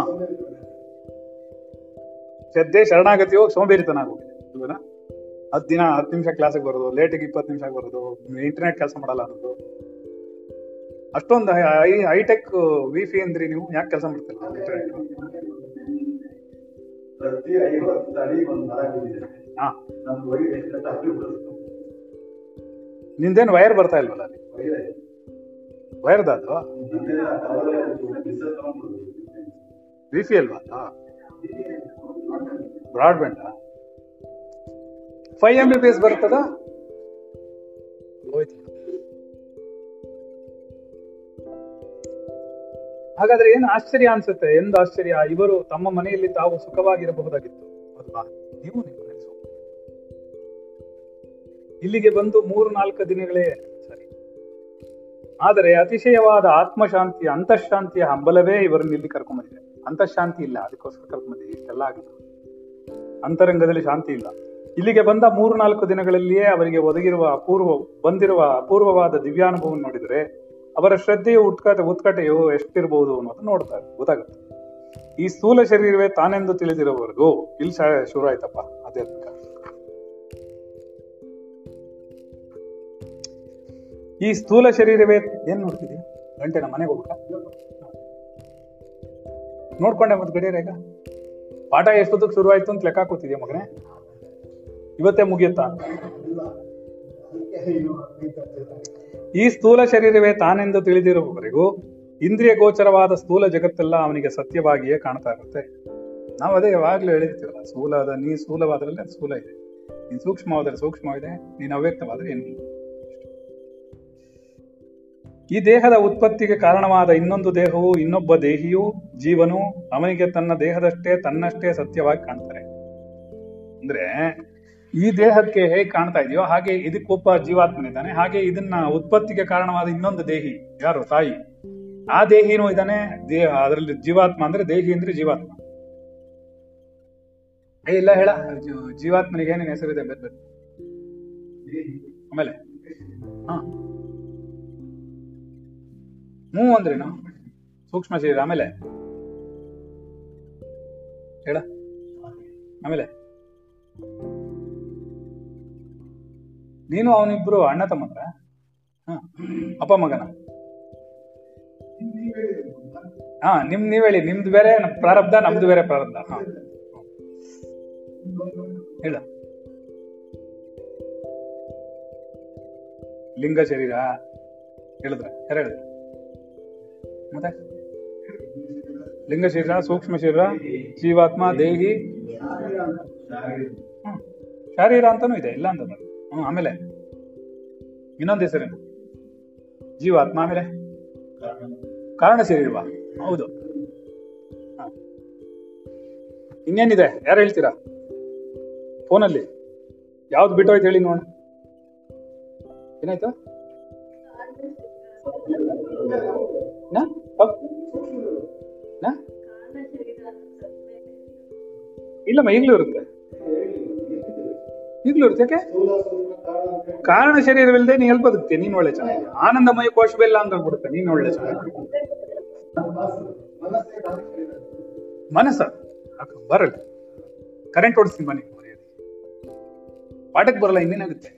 ಶ್ರದ್ಧೆ ಹೋಗಿ ಸೋಂಬೇರಿತನ ಆಗೋಗಿದೆ. ಹತ್ತು ದಿನ, ಹತ್ತು ನಿಮಿಷ ಕ್ಲಾಸಿಗೆ ಬರೋದು ಲೇಟಿಗೆ ಇಪ್ಪತ್ತು ನಿಮಿಷ ಬರೋದು ಇಂಟರ್ನೆಟ್ ಕೆಲಸ ಮಾಡಲ್ಲ ಅನ್ನೋದು. ಅಷ್ಟೊಂದು ಹೈ ಹೈಟೆಕ್ ವಿಫಿ ಅಂದ್ರಿ ನೀವು ಯಾಕೆ ಕೆಲಸ ಮಾಡ್ತಿಲ್ಲ? ನಿಂದೇನು ವೈರ್ ಬರ್ತಾ ಇಲ್ವಲ್ಲ ವೈರ್ದ ಅದು? ವಿಫಿ ಅಲ್ವಾ broadband five M B P S ಬರ್ತದ ಹಾಗಾದ್ರೆ ಏನು ಆಶ್ಚರ್ಯ ಅನ್ಸುತ್ತೆ? ಎಂದು ಆಶ್ಚರ್ಯ? ಇವರು ತಮ್ಮ ಮನೆಯಲ್ಲಿ ತಾವು ಸುಖವಾಗಿರಬಹುದಾಗಿತ್ತು. ಅಲ್ವಾ ನೀವು ನಿಮ್ಮ. ಇಲ್ಲಿಗೆ ಬಂದು ಮೂರು ನಾಲ್ಕು ದಿನಗಳೇ, ಸರಿ. ಆದರೆ ಅತಿಶಯವಾದ ಆತ್ಮಶಾಂತಿ, ಅಂತಃಶಾಂತಿಯ ಹಂಬಲವೇ ಇವರನ್ನ ಇಲ್ಲಿ ಕರ್ಕೊಂಡ್ಬಂದಿದೆ ಅಂತಃಶಾಂತಿ ಇಲ್ಲ, ಅದಕ್ಕೋಸ್ಕರ ಕರ್ಕೊಂಡ್ಬಂದಿದೆ ಇಷ್ಟೆಲ್ಲ ಆಗಿದೆ ಅಂತರಂಗದಲ್ಲಿ ಶಾಂತಿ ಇಲ್ಲ. ಇಲ್ಲಿಗೆ ಬಂದ ಮೂರು ನಾಲ್ಕು ದಿನಗಳಲ್ಲಿಯೇ ಅವರಿಗೆ ಒದಗಿರುವ ಅಪೂರ್ವ, ಬಂದಿರುವ ಅಪೂರ್ವವಾದ ದಿವ್ಯಾನುಭವ ನೋಡಿದರೆ, ಅವರ ಶ್ರದ್ಧೆಯು ಉತ್ಕಟ, ಉತ್ಕಟೆಯು ಎಷ್ಟಿರಬಹುದು ಅನ್ನೋದು ನೋಡ್ತಾರೆ, ಗೊತ್ತಾಗುತ್ತೆ. ಈ ಸ್ಥೂಲ ಶರೀರವೇ ತಾನೆಂದು ತಿಳಿದಿರೋವರೆಗೂ, ಇಲ್ಲಿ ಶುರು ಆಯ್ತಪ್ಪ ಆಧ್ಯಾತ್ಮಿಕ ಈ ಸ್ಥೂಲ ಶರೀರವೇ ಏನ್ ನೋಡ್ತಿದ್ಯಾ ಗಂಟೆ ನಮ್ಮ ಮನೆಗೆ ಹೋಗ್ಬೇಕಾ? ನೋಡ್ಕೊಂಡೆ ಮತ್ತೆ ಗಡಿಯರ ಈಗ. ಪಾಠ ಎಷ್ಟೊತ್ತಿಗೆ ಶುರುವಾಯ್ತು ಅಂತ ಲೆಕ್ಕ ಹಾಕೋತಿದ್ಯಾ ಮಗನೇ? ಇವತ್ತೇ ಮುಗಿಯುತ್ತಾ? ಈ ಸ್ಥೂಲ ಶರೀರವೇ ತಾನೆಂದು ತಿಳಿದಿರುವವರೆಗೂ ಇಂದ್ರಿಯ ಗೋಚರವಾದ ಸ್ಥೂಲ ಜಗತ್ತೆಲ್ಲ ಅವನಿಗೆ ಸತ್ಯವಾಗಿಯೇ ಕಾಣ್ತಾ ಇರುತ್ತೆ. ನಾವು ಅದೇ ಯಾವಾಗ್ಲೂ ಹೇಳಿರ್ತೀವಲ್ಲ ಸ್ಥೂಲ ಅದ ನೀ ಸ್ಥೂಲವಾದ್ರಲ್ಲಿ ಸ್ಥೂಲ ಇದೆ. ನೀನ್ ಸೂಕ್ಷ್ಮವಾದ್ರೆ ಸೂಕ್ಷ್ಮವಿದೆ, ನೀನು ಅವ್ಯಕ್ತವಾದ್ರೆ ಏನಿಲ್ಲ. ಈ ದೇಹದ ಉತ್ಪತ್ತಿಗೆ ಕಾರಣವಾದ ಇನ್ನೊಂದು ದೇಹವು ಇನ್ನೊಬ್ಬ ದೇಹಿಯು ಜೀವನು ಅವನಿಗೆ ತನ್ನ ದೇಹದಷ್ಟೇ ತನ್ನಷ್ಟೇ ಸತ್ಯವಾಗಿ ಕಾಣ್ತಾರೆ. ಅಂದ್ರೆ ಈ ದೇಹಕ್ಕೆ ಹೇಗೆ ಕಾಣ್ತಾ ಇದೆಯೋ ಹಾಗೆ ಇದಕ್ಕೊಬ್ಬ ಜೀವಾತ್ಮನಿದ್ದಾನೆ ಹಾಗೆ ಇದನ್ನ ಉತ್ಪತ್ತಿಗೆ ಕಾರಣವಾದ ಇನ್ನೊಂದು ದೇಹಿ, ಯಾರು? ತಾಯಿ. ಆ ದೇಹಿನೂ ಇದ್ದಾನೆ ದೇಹ ಅದರಲ್ಲಿ ಜೀವಾತ್ಮ ಅಂದ್ರೆ ದೇಹಿ ಅಂದ್ರೆ ಜೀವಾತ್ಮ. ಏ, ಇಲ್ಲ ಹೇಳ ಜೀವಾತ್ಮನಿಗೆ ಏನೇನು ಹೆಸರಿದೆ? ಬೇರೆ ಬೇರೆ ಆಮೇಲೆ? ಹಾ. ಮೂ ಅಂದ್ರೇನು? ಸೂಕ್ಷ್ಮ ಶರೀರ, ಆಮೇಲೆ? ಹೇಳ. ಆಮೇಲೆ? ನೀನು ಅವನಿಬ್ರು ಅಣ್ಣ ತಮ್ಮಂದ್ರ ಹಾ. ಅಪ್ಪ ಮಗನ? ಹಾ, ನಿಮ್ ನೀವ್ ಹೇಳಿ, ನಿಮ್ದು ಬೇರೆ, ಪ್ರಾರಬ್ಧ, ನಮ್ದು ಬೇರೆ ಪ್ರಾರಬ್ಧ. ಹಾ. ಹೇಳ. ಲಿಂಗ ಶರೀರ, ಹೇಳಿದ್ರ, ಯಾರು ಹೇಳಿದ್ರ? ಮತ್ತೆ? ಲಿಂಗ ಶರೀರ ಸೂಕ್ಷ್ಮ ಶರೀರ ಜೀವಾತ್ಮ, ದೇಹಿ. ಶಾರೀರ ಅಂತಾನೂ ಇದೆ, ಇಲ್ಲ ಅಂತ ಹ್ಮ್, ಆಮೇಲೆ. ಇನ್ನೊಂದು ಹೆಸರೇನು? ಜೀವಾತ್ಮ ಆಮೇಲೆ. ಕಾರಣ ಶರೀರವಾ ಹೌದು. ಇನ್ನೇನಿದೆ? ಯಾರು ಹೇಳ್ತೀರಾ? ಫೋನಲ್ಲಿ. ಯಾವ್ದು ಬಿಟ್ಟೋಯ್ತು ಹೇಳಿ ನೋಡ ಏನಾಯ್ತು? ನಾ? ಹೌದ್? ನಾ? ಇಲ್ಲಮ್ಮ ಈಗ್ಲೂ ಇರುತ್ತೆ ಈಗ್ಲೂ ಇರುತ್ತೆ ಯಾಕೆ ಕಾರಣ ಶರೀರವಿಲ್ಲದೆ ನೀ ಎಲ್ಲಿ ಬದುಕ್ತೀಯ ನೀನ್ ಒಳ್ಳೆ ಚೆನ್ನಾಗಿ ಆನಂದಮಯ ಕೋಶವಿಲ್ಲ ಅಂತ ಬಿಡುತ್ತೆ ನೀನ್ ಒಳ್ಳೆ ಚೆನ್ನಾಗಿ ಮನಸ್ಸ ಅಕ್ಕ, ಬರಲ್ಲ ಕರೆಂಟ್ ಓಡಿಸ್ತೀನಿ ಬನ್ನಿ ಮರ್ಯಾದೆ ಪಾಠಕ್ಕೆ ಬರಲ್ಲ ಇನ್ನೇನಾಗುತ್ತೆ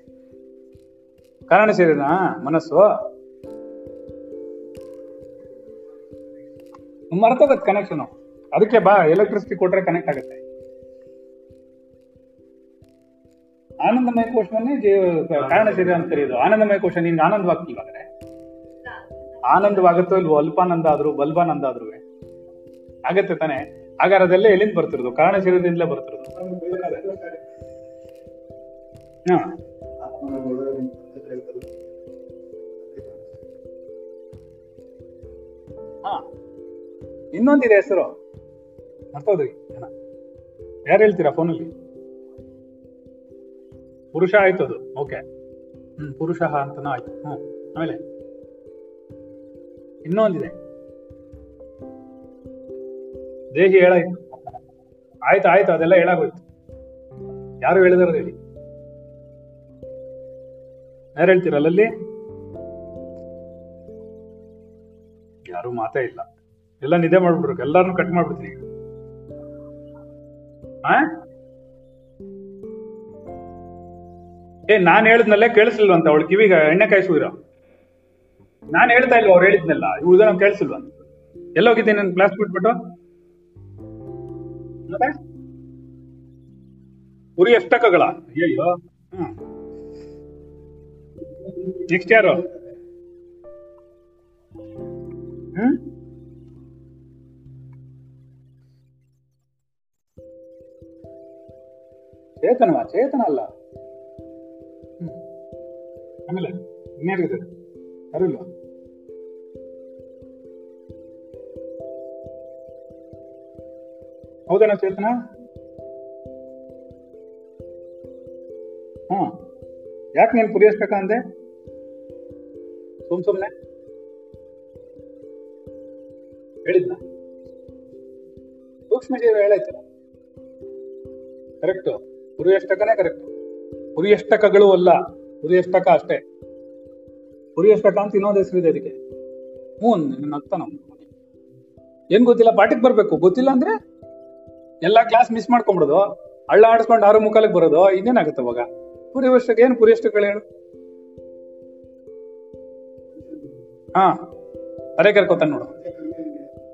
ಕಾರಣ ಶರೀರ ಮನಸ್ಸು ಮರ್ತೋಗತ್ತೆ ಕನೆಕ್ಷನ್ ಅದಕ್ಕೆ ಬಾ ಎಲೆಕ್ಟ್ರಿಸಿಟಿ ಕೊಟ್ರೆ ಕನೆಕ್ಟ್ ಆಗುತ್ತೆ. ಆನಂದಮಯ ಕೋಶವನ್ನೇ ಕಾರಣ ಶರೀರ ಅಂತ ಕರೆಯೋದು ಆನಂದಮಯ ಕೋಶ ನಿನ್ಗೆ ಆನಂದವಾಗ್ತಿಲ್ವಾದ್ರೆ ಆನಂದವಾಗುತ್ತೋ ಇಲ್ವೋ? ಅಲ್ಪಾನಂದ ಆದ್ರೂ ಬಲ್ಬಾನಂದ ಆದ್ರೂ ಆಗತ್ತೆ ತಾನೆ? ಹಾಗಾದ್ರೆ ಅದೆಲ್ಲ ಎಲ್ಲಿಂದ ಬರ್ತಿರೋದು? ಕಾರಣ ಶರೀರದಿಂದಲೇ ಬರ್ತಿರೋದು. ಹಾ. ಹಾ. ಇನ್ನೊಂದಿದೆ ಹೆಸರು. ಮರ್ತೋದ್ರಿ ಜನ. ಯಾರು ಹೇಳ್ತೀರಾ ಫೋನಲ್ಲಿ? ಪುರುಷ ಆಯ್ತು ಅದು. ಓಕೆ. ಹ್ಮ್, ಪುರುಷ ಅಂತನೂ ಆಯ್ತು. ಹ್ಮ್, ಆಮೇಲೆ. ಇನ್ನೊಂದಿದೆ. ದೇಹಿ ಹೇಳಾಯ್ತು ಆಯ್ತು ಆಯ್ತು, ಅದೆಲ್ಲ ಹೇಳಾಗೋಯ್ತು. ಯಾರು ಹೇಳಿದಾರ ಹೇಳಿ. ಯಾರು ಹೇಳ್ತೀರಲ್ಲ ಅಲ್ಲಿ ಯಾರು ಮಾತೇ ಇಲ್ಲ. ಎಲ್ಲ ನಿದ್ದೆ ಮಾಡ್ಬಿಟ್ರು. ಎಲ್ಲಾರನ್ನು ಕಟ್ ಮಾಡ್ಬಿಡ್ತೀನಿ ಆ? ಏ, ನಾನು ಹೇಳಿದ್ನಲ್ಲೇ ಕೇಳಿಸ್ಲಿಲ್ವಂತ ಅವಳು ಕಿವಿಗೆ ಎಣ್ಣೆ ಕಾಯಿಸುವಿರ? ನಾನ್ ಹೇಳ್ತಾ ಇಲ್ವ ಅವ್ರು ಹೇಳಿದ್ನಲ್ಲ? ಇವ್ಳ್ದ ನಾವು ಕೇಳಿಸಿಲ್ವ ಎಲ್ಲೋಗಿದ್ದೀನಿ ನನ್ನ ಕ್ಲಾಸ್ ಬಿಟ್ಬಿಟ್ಟು? ಮತ್ತೆ? ಉರಿ ಎಷ್ಟಕಗಳ ಅಯ್ಯಯ್ಯೋ. ಹ್ಮ್. ನೆಕ್ಸ್ಟ್ ಯಾರು? ಹ್ಮ್? ಚೇತನವಾ? ಚೇತನ ಅಲ್ಲ. ಆಮೇಲೆ ಇನ್ನೇನಿದೆ ಅರಿಲ್ಲ ಹೌದೇನಾ ಚೇತನ? ಹಾ ಯಾಕೆ ನೀನು ಪುರಿಯಸ್ಬೇಕ ಅಂದೆ? ಸುಮ್ ಸುಮ್ನೆ. ಹೇಳಿದ್ನ? ಸೂಕ್ಷ್ಮ ಜೀವ ಹೇಳಾಯ್ತಲ್ಲ ಕರೆಕ್ಟ್ ಪುರಿಯಷ್ಟಕನೇ ಕರೆಕ್ಟ್. ಪುರಿಯಷ್ಟಕಗಳು ಅಲ್ಲ, ಪುರಿಯಷ್ಟಕ ಅಷ್ಟೇ. ಪುರಿಯಷ್ಟಕ ಅಂತ ಇನ್ನೊಂದು ಹೆಸರಿದೆ ಅದಕ್ಕೆ ಮೂನ್, ನನ್ನ ನಗ್ತಾನ ಏನು ಗೊತ್ತಿಲ್ಲ, ಪಾಠಕ್ಕೆ ಬರ್ಬೇಕು. ಗೊತ್ತಿಲ್ಲ ಅಂದ್ರೆ ಎಲ್ಲಾ ಕ್ಲಾಸ್ ಮಿಸ್ ಮಾಡ್ಕೊಂಬಿಡೋದು ಹಳ್ಳ ಆಡಿಸ್ಕೊಂಡು ಆರು ಮುಖಾಲಕ್ಕೆ ಬರೋದು, ಇನ್ನೇನಾಗುತ್ತೆ ಅವಾಗ? ವರ್ಷಕ್ಕೆ ಏನು ಪುರಿಯಷ್ಟಗಳು ಹೇಳು? ಹಾ ಅರೆ ಕರ್ಕೋತಾನ ನೋಡು.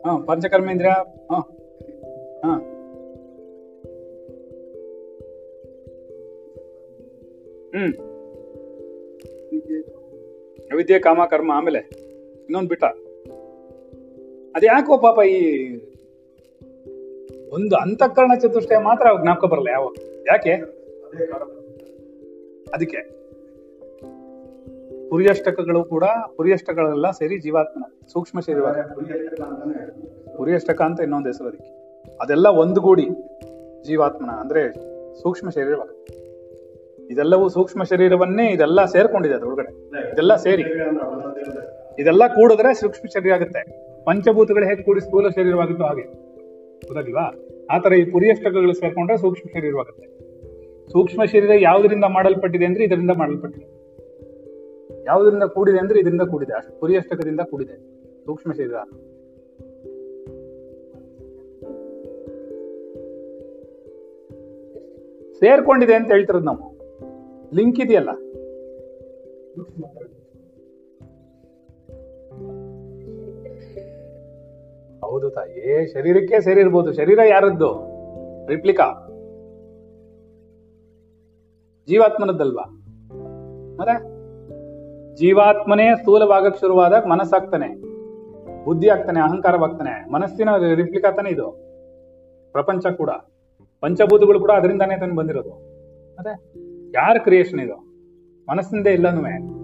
ಹಾ ಪಂಚಕರ್ಮೇಂದ್ರ ಹಾ. ಹ್ಮ್. ಅವಿದ್ಯೆ, ಕಾಮ, ಕರ್ಮ, ಆಮೇಲೆ ಇನ್ನೊಂದು ಬಿಟ್ಟ. ಅದ್ಯಾಕೋ ಪಾಪ ಈ ಒಂದು ಅಂತಃಕರಣ ಚತುಷ್ಟಯ ಮಾತ್ರ ಅವಾಗ ಜ್ಞಾಪಕ ಬರಲ್ಲ ಯಾವ ಯಾಕೆ? ಅದಕ್ಕೆ. ಪುರಿಯಷ್ಟಕಗಳು ಕೂಡ ಪುರಿಯಷ್ಟಕಗಳೆಲ್ಲ ಸೇರಿ ಜೀವಾತ್ಮನ ಸೂಕ್ಷ್ಮ ಶರೀರ. ಪುರಿಯಷ್ಟಕ ಅಂತ ಇನ್ನೊಂದು ಹೆಸರು ಅದಕ್ಕೆ. ಅದೆಲ್ಲ ಒಂದುಗೂಡಿ ಜೀವಾತ್ಮನ, ಅಂದ್ರೆ ಸೂಕ್ಷ್ಮ ಶರೀರವಾಗುತ್ತೆ ಇದೆಲ್ಲವೂ ಸೂಕ್ಷ್ಮ ಶರೀರವನ್ನೇ ಇದೆಲ್ಲ ಸೇರ್ಕೊಂಡಿದೆ ಅದ್ರೊಳಗಡೆ ಇದೆಲ್ಲ ಸೇರಿ. ಇದೆಲ್ಲ ಕೂಡಿದ್ರೆ ಸೂಕ್ಷ್ಮ ಶರೀರ ಆಗುತ್ತೆ. ಪಂಚಭೂತಗಳು ಹೇಗೆ ಕೂಡಿ ಸ್ಥೂಲ ಶರೀರವಾಗುತ್ತೋ ಹಾಗೆ. ಗೊತ್ತಾಗಿಲ್ವಾ ಆತರ ಈ ಪುರಿಯಷ್ಟಕಗಳು ಸೇರ್ಕೊಂಡ್ರೆ ಸೂಕ್ಷ್ಮ ಶರೀರವಾಗುತ್ತೆ. ಸೂಕ್ಷ್ಮ ಶರೀರ ಯಾವುದರಿಂದ ಮಾಡಲ್ಪಟ್ಟಿದೆ ಅಂದ್ರೆ ಇದರಿಂದ ಮಾಡಲ್ಪಟ್ಟಿದೆ. ಯಾವುದರಿಂದ ಕೂಡಿದೆ ಅಂದ್ರೆ ಇದರಿಂದ ಕೂಡಿದೆ. ಅಷ್ಟು ಪುರಿಯಷ್ಟಕದಿಂದ ಕೂಡಿದೆ. ಸೂಕ್ಷ್ಮ ಶರೀರ. ಸೇರ್ಕೊಂಡಿದೆ ಅಂತ ಹೇಳ್ತಿರೋದು ನಾವು. ಲಿಂಕ್ ಇದೆಯಲ್ಲ? ಹೌದು ತಾಯಿ. ಶರೀರಕ್ಕೆ ಸೇರಿರ್ಬೋದು. ಶರೀರ ಯಾರದ್ದು? ರಿಪ್ಲಿಕಾ. ಜೀವಾತ್ಮನದ್ದಲ್ವಾ? ಮತ್ತೆ ಜೀವಾತ್ಮನೇ ಸ್ಥೂಲವಾಗಕ್ ಶುರುವಾದಾಗ ಮನಸ್ಸಾಗ್ತಾನೆ. ಬುದ್ಧಿ ಆಗ್ತಾನೆ, ಅಹಂಕಾರವಾಗ್ತಾನೆ. ಮನಸ್ಸಿನ ರಿಪ್ಲಿಕಾ ತಾನೆ ಇದು. ಪ್ರಪಂಚ ಕೂಡ. ಪಂಚಭೂತಗಳು ಕೂಡ ಅದರಿಂದಾನೇ ತಾನೆ ಬಂದಿರೋದು. ಮತ್ತೆ ಯಾರ ಕ್ರಿಯೇಷನ್ ಇದು? ಮನಸ್ಸಿಂದ ಇಲ್ಲನೂ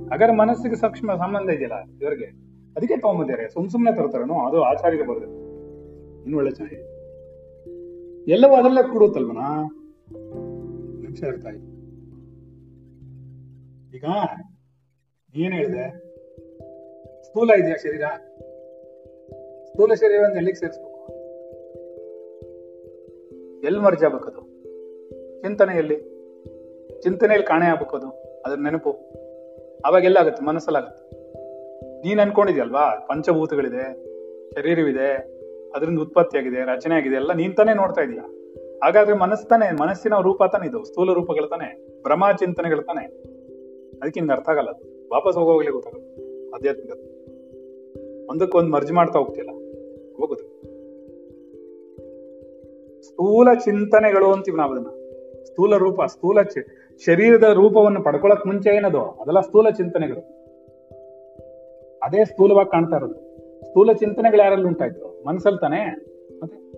ಹಾಗಾದ್ರೆ ಮನಸ್ಸಿಗೆ ಸೂಕ್ಷ್ಮ ಸಂಬಂಧ ಇದೆಯಲ್ಲ ಇವರಿಗೆ? ಅದಕ್ಕೆ ತಗೊಂಬಂದಿದ್ದಾರೆ. ಸುಮ್ ಸುಮ್ನೆ ತರ್ತಾರನು ಅದು ಆಚಾರ್ಯಗೆ ಬರುತ್ತೆ ಇನ್ನು ಒಳ್ಳೆ ಚೆನ್ನಾಗಿದೆ ಎಲ್ಲವೂ ಅದರಲ್ಲೇ ಕೂಡುತ್ತಲ್ವನಾ ನಿಮಿಷ ಇರ್ತಾ ಇದೆ ಈಗ ಏನ್ ಹೇಳಿದೆ, ಸ್ಥೂಲ ಇದೆಯಾ ಶರೀರ? ಸ್ಥೂಲ ಶರೀರ ಎಲ್ಲಿಗೆ ಸೇರಿಸ್ಬೇಕು? ಎಲ್ಲಿ ಮರ್ಜಾಬೇಕದು ಚಿಂತನೆ ಚಿಂತನೆಯಲ್ಲಿ ಚಿಂತನೆಯಲ್ಲಿ ಕಾಣೆ ಆಗ್ಬೇಕು ಅದು. ಅದ್ರ ನೆನಪು ಅವಾಗೆಲ್ಲ ಆಗುತ್ತೆ, ಮನಸ್ಸಲ್ಲಾಗುತ್ತೆ. ನೀನ್ ಅನ್ಕೊಂಡಿದ್ಯಲ್ವಾ, ಪಂಚಭೂತಗಳಿದೆ, ಶರೀರವಿದೆ, ಅದರಿಂದ ಉತ್ಪತ್ತಿ ಆಗಿದೆ, ರಚನೆ ಆಗಿದೆ, ಎಲ್ಲ ನೀನ್ ತಾನೇ ನೋಡ್ತಾ ಇದೀಯ ಹಾಗಾದ್ರೆ ಮನಸ್ಸು ತಾನೆ, ಮನಸ್ಸಿನ ರೂಪ ತಾನೆ ಇದು, ಸ್ಥೂಲ ರೂಪಗಳು ತಾನೆ ಭ್ರಮ ಚಿಂತನೆಗಳು ತಾನೆ? ಅದಕ್ಕೆ ಹಿಂಗೆ ಅರ್ಥ ಆಗಲ್ಲ ಅದು. ವಾಪಸ್ ಹೋಗೋಗ್ಲೇ ಗೊತ್ತಾಗಲ್ಲ ಆಧ್ಯಾತ್ಮಿಕತೆ ಒಂದಕ್ಕೊಂದು ಮರ್ಜಿ ಮಾಡ್ತಾ ಹೋಗ್ತಿಲ್ಲ ಹೋಗುದು. ಸ್ಥೂಲ ಚಿಂತನೆಗಳು ಅಂತೀವಿ ನಾವು ಅದನ್ನ ಸ್ಥೂಲ ರೂಪ, ಸ್ಥೂಲ ಚಿ- ಶರೀರದ ರೂಪವನ್ನು ಪಡ್ಕೊಳಕ್ ಮುಂಚೆ ಏನದು? ಅದೆಲ್ಲ ಸ್ಥೂಲ ಚಿಂತನೆಗಳು. ಅದೇ ಸ್ಥೂಲವಾಗಿ ಕಾಣ್ತಾ ಇರೋದು. ಸ್ಥೂಲ ಚಿಂತನೆಗಳು ಯಾರಲ್ಲಿ ಉಂಟಾಯ್ತು? ಮನಸ್ಸಲ್ಲಿ ತಾನೆ? ಮತ್ತೆ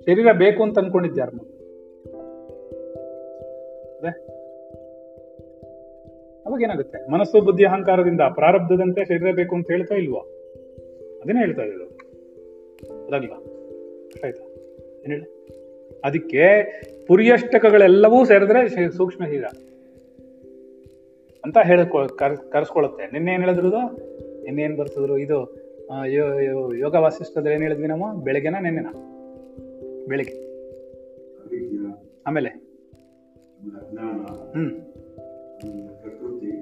ಶರೀರ ಬೇಕು ಅಂತ ಅನ್ಕೊಂಡಿದ್ಯಾರ ಅದೇ. ಅವಾಗ ಏನಾಗುತ್ತೆ? ಮನಸ್ಸು, ಬುದ್ಧಿ, ಅಹಂಕಾರದಿಂದ ಪ್ರಾರಬ್ಧದಂತೆ ಶರೀರ ಬೇಕು ಅಂತ ಹೇಳ್ತಾ ಇಲ್ವಾ? ಅದನ್ನೇ ಹೇಳ್ತಾ ಇರೋದು. ಅದಾಗಿಲ್ಲ ಆಯ್ತಾ? ಏನ್ ಹೇಳಿ? ಅದಕ್ಕೆ ಪುರಿಯಷ್ಟಕಗಳೆಲ್ಲವೂ ಸೇರಿದ್ರೆ ಸೂಕ್ಷ್ಮ ಶರೀರ ಅಂತ ಹೇಳ ಕರ್ಸ್ಕೊಳುತ್ತೆ. ನಿನ್ನೆ ಏನು ಹೇಳಿದ್ರು ನಿನ್ನೆ ಏನ್ ಬರ್ತಿದ್ರು ಇದು ಯೋಗ ವಾಸಿಷ್ಠದ್ರೆ ಏನು ಹೇಳಿದ್ವಿ ನಾವು? ಬೆಳಗ್ಗೆನ ನಿನ್ನೆನ? ಬೆಳಿಗ್ಗೆ. ಆಮೇಲೆ? ಹ್ಮ್.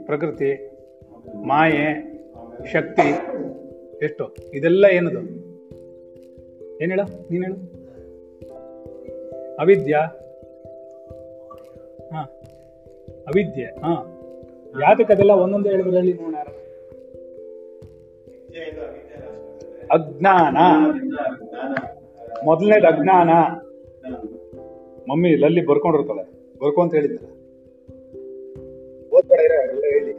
ಪ್ರಕೃತಿ, ಮಾಯೆ, ಶಕ್ತಿ, ಎಷ್ಟು? ಇದೆಲ್ಲ ಏನದು? ಏನು ಹೇಳು? ನೀನು ಹೇಳು. ಅವಿದ್ಯಾ? ಹಾ. ಅವಿದ್ಯೆ, ಹಾ. ಅದೆಲ್ಲ ಒಂದೊಂದು ಹೇಳಿದ್ರೆ ಹೇಳಿ. ಅಜ್ಞಾನ. ಜ್ಞಾನ ಮೊದಲನೇದು ಅಜ್ಞಾನ. ಮಮ್ಮಿ ಲಲ್ಲಿ ಬರ್ಕೊಂಡಿರ್ತಾಳೆ. ಬರ್ಕೊಂತ ಅಂತ ಇರ, ಎಲ್ಲ ಹೇಳಿ.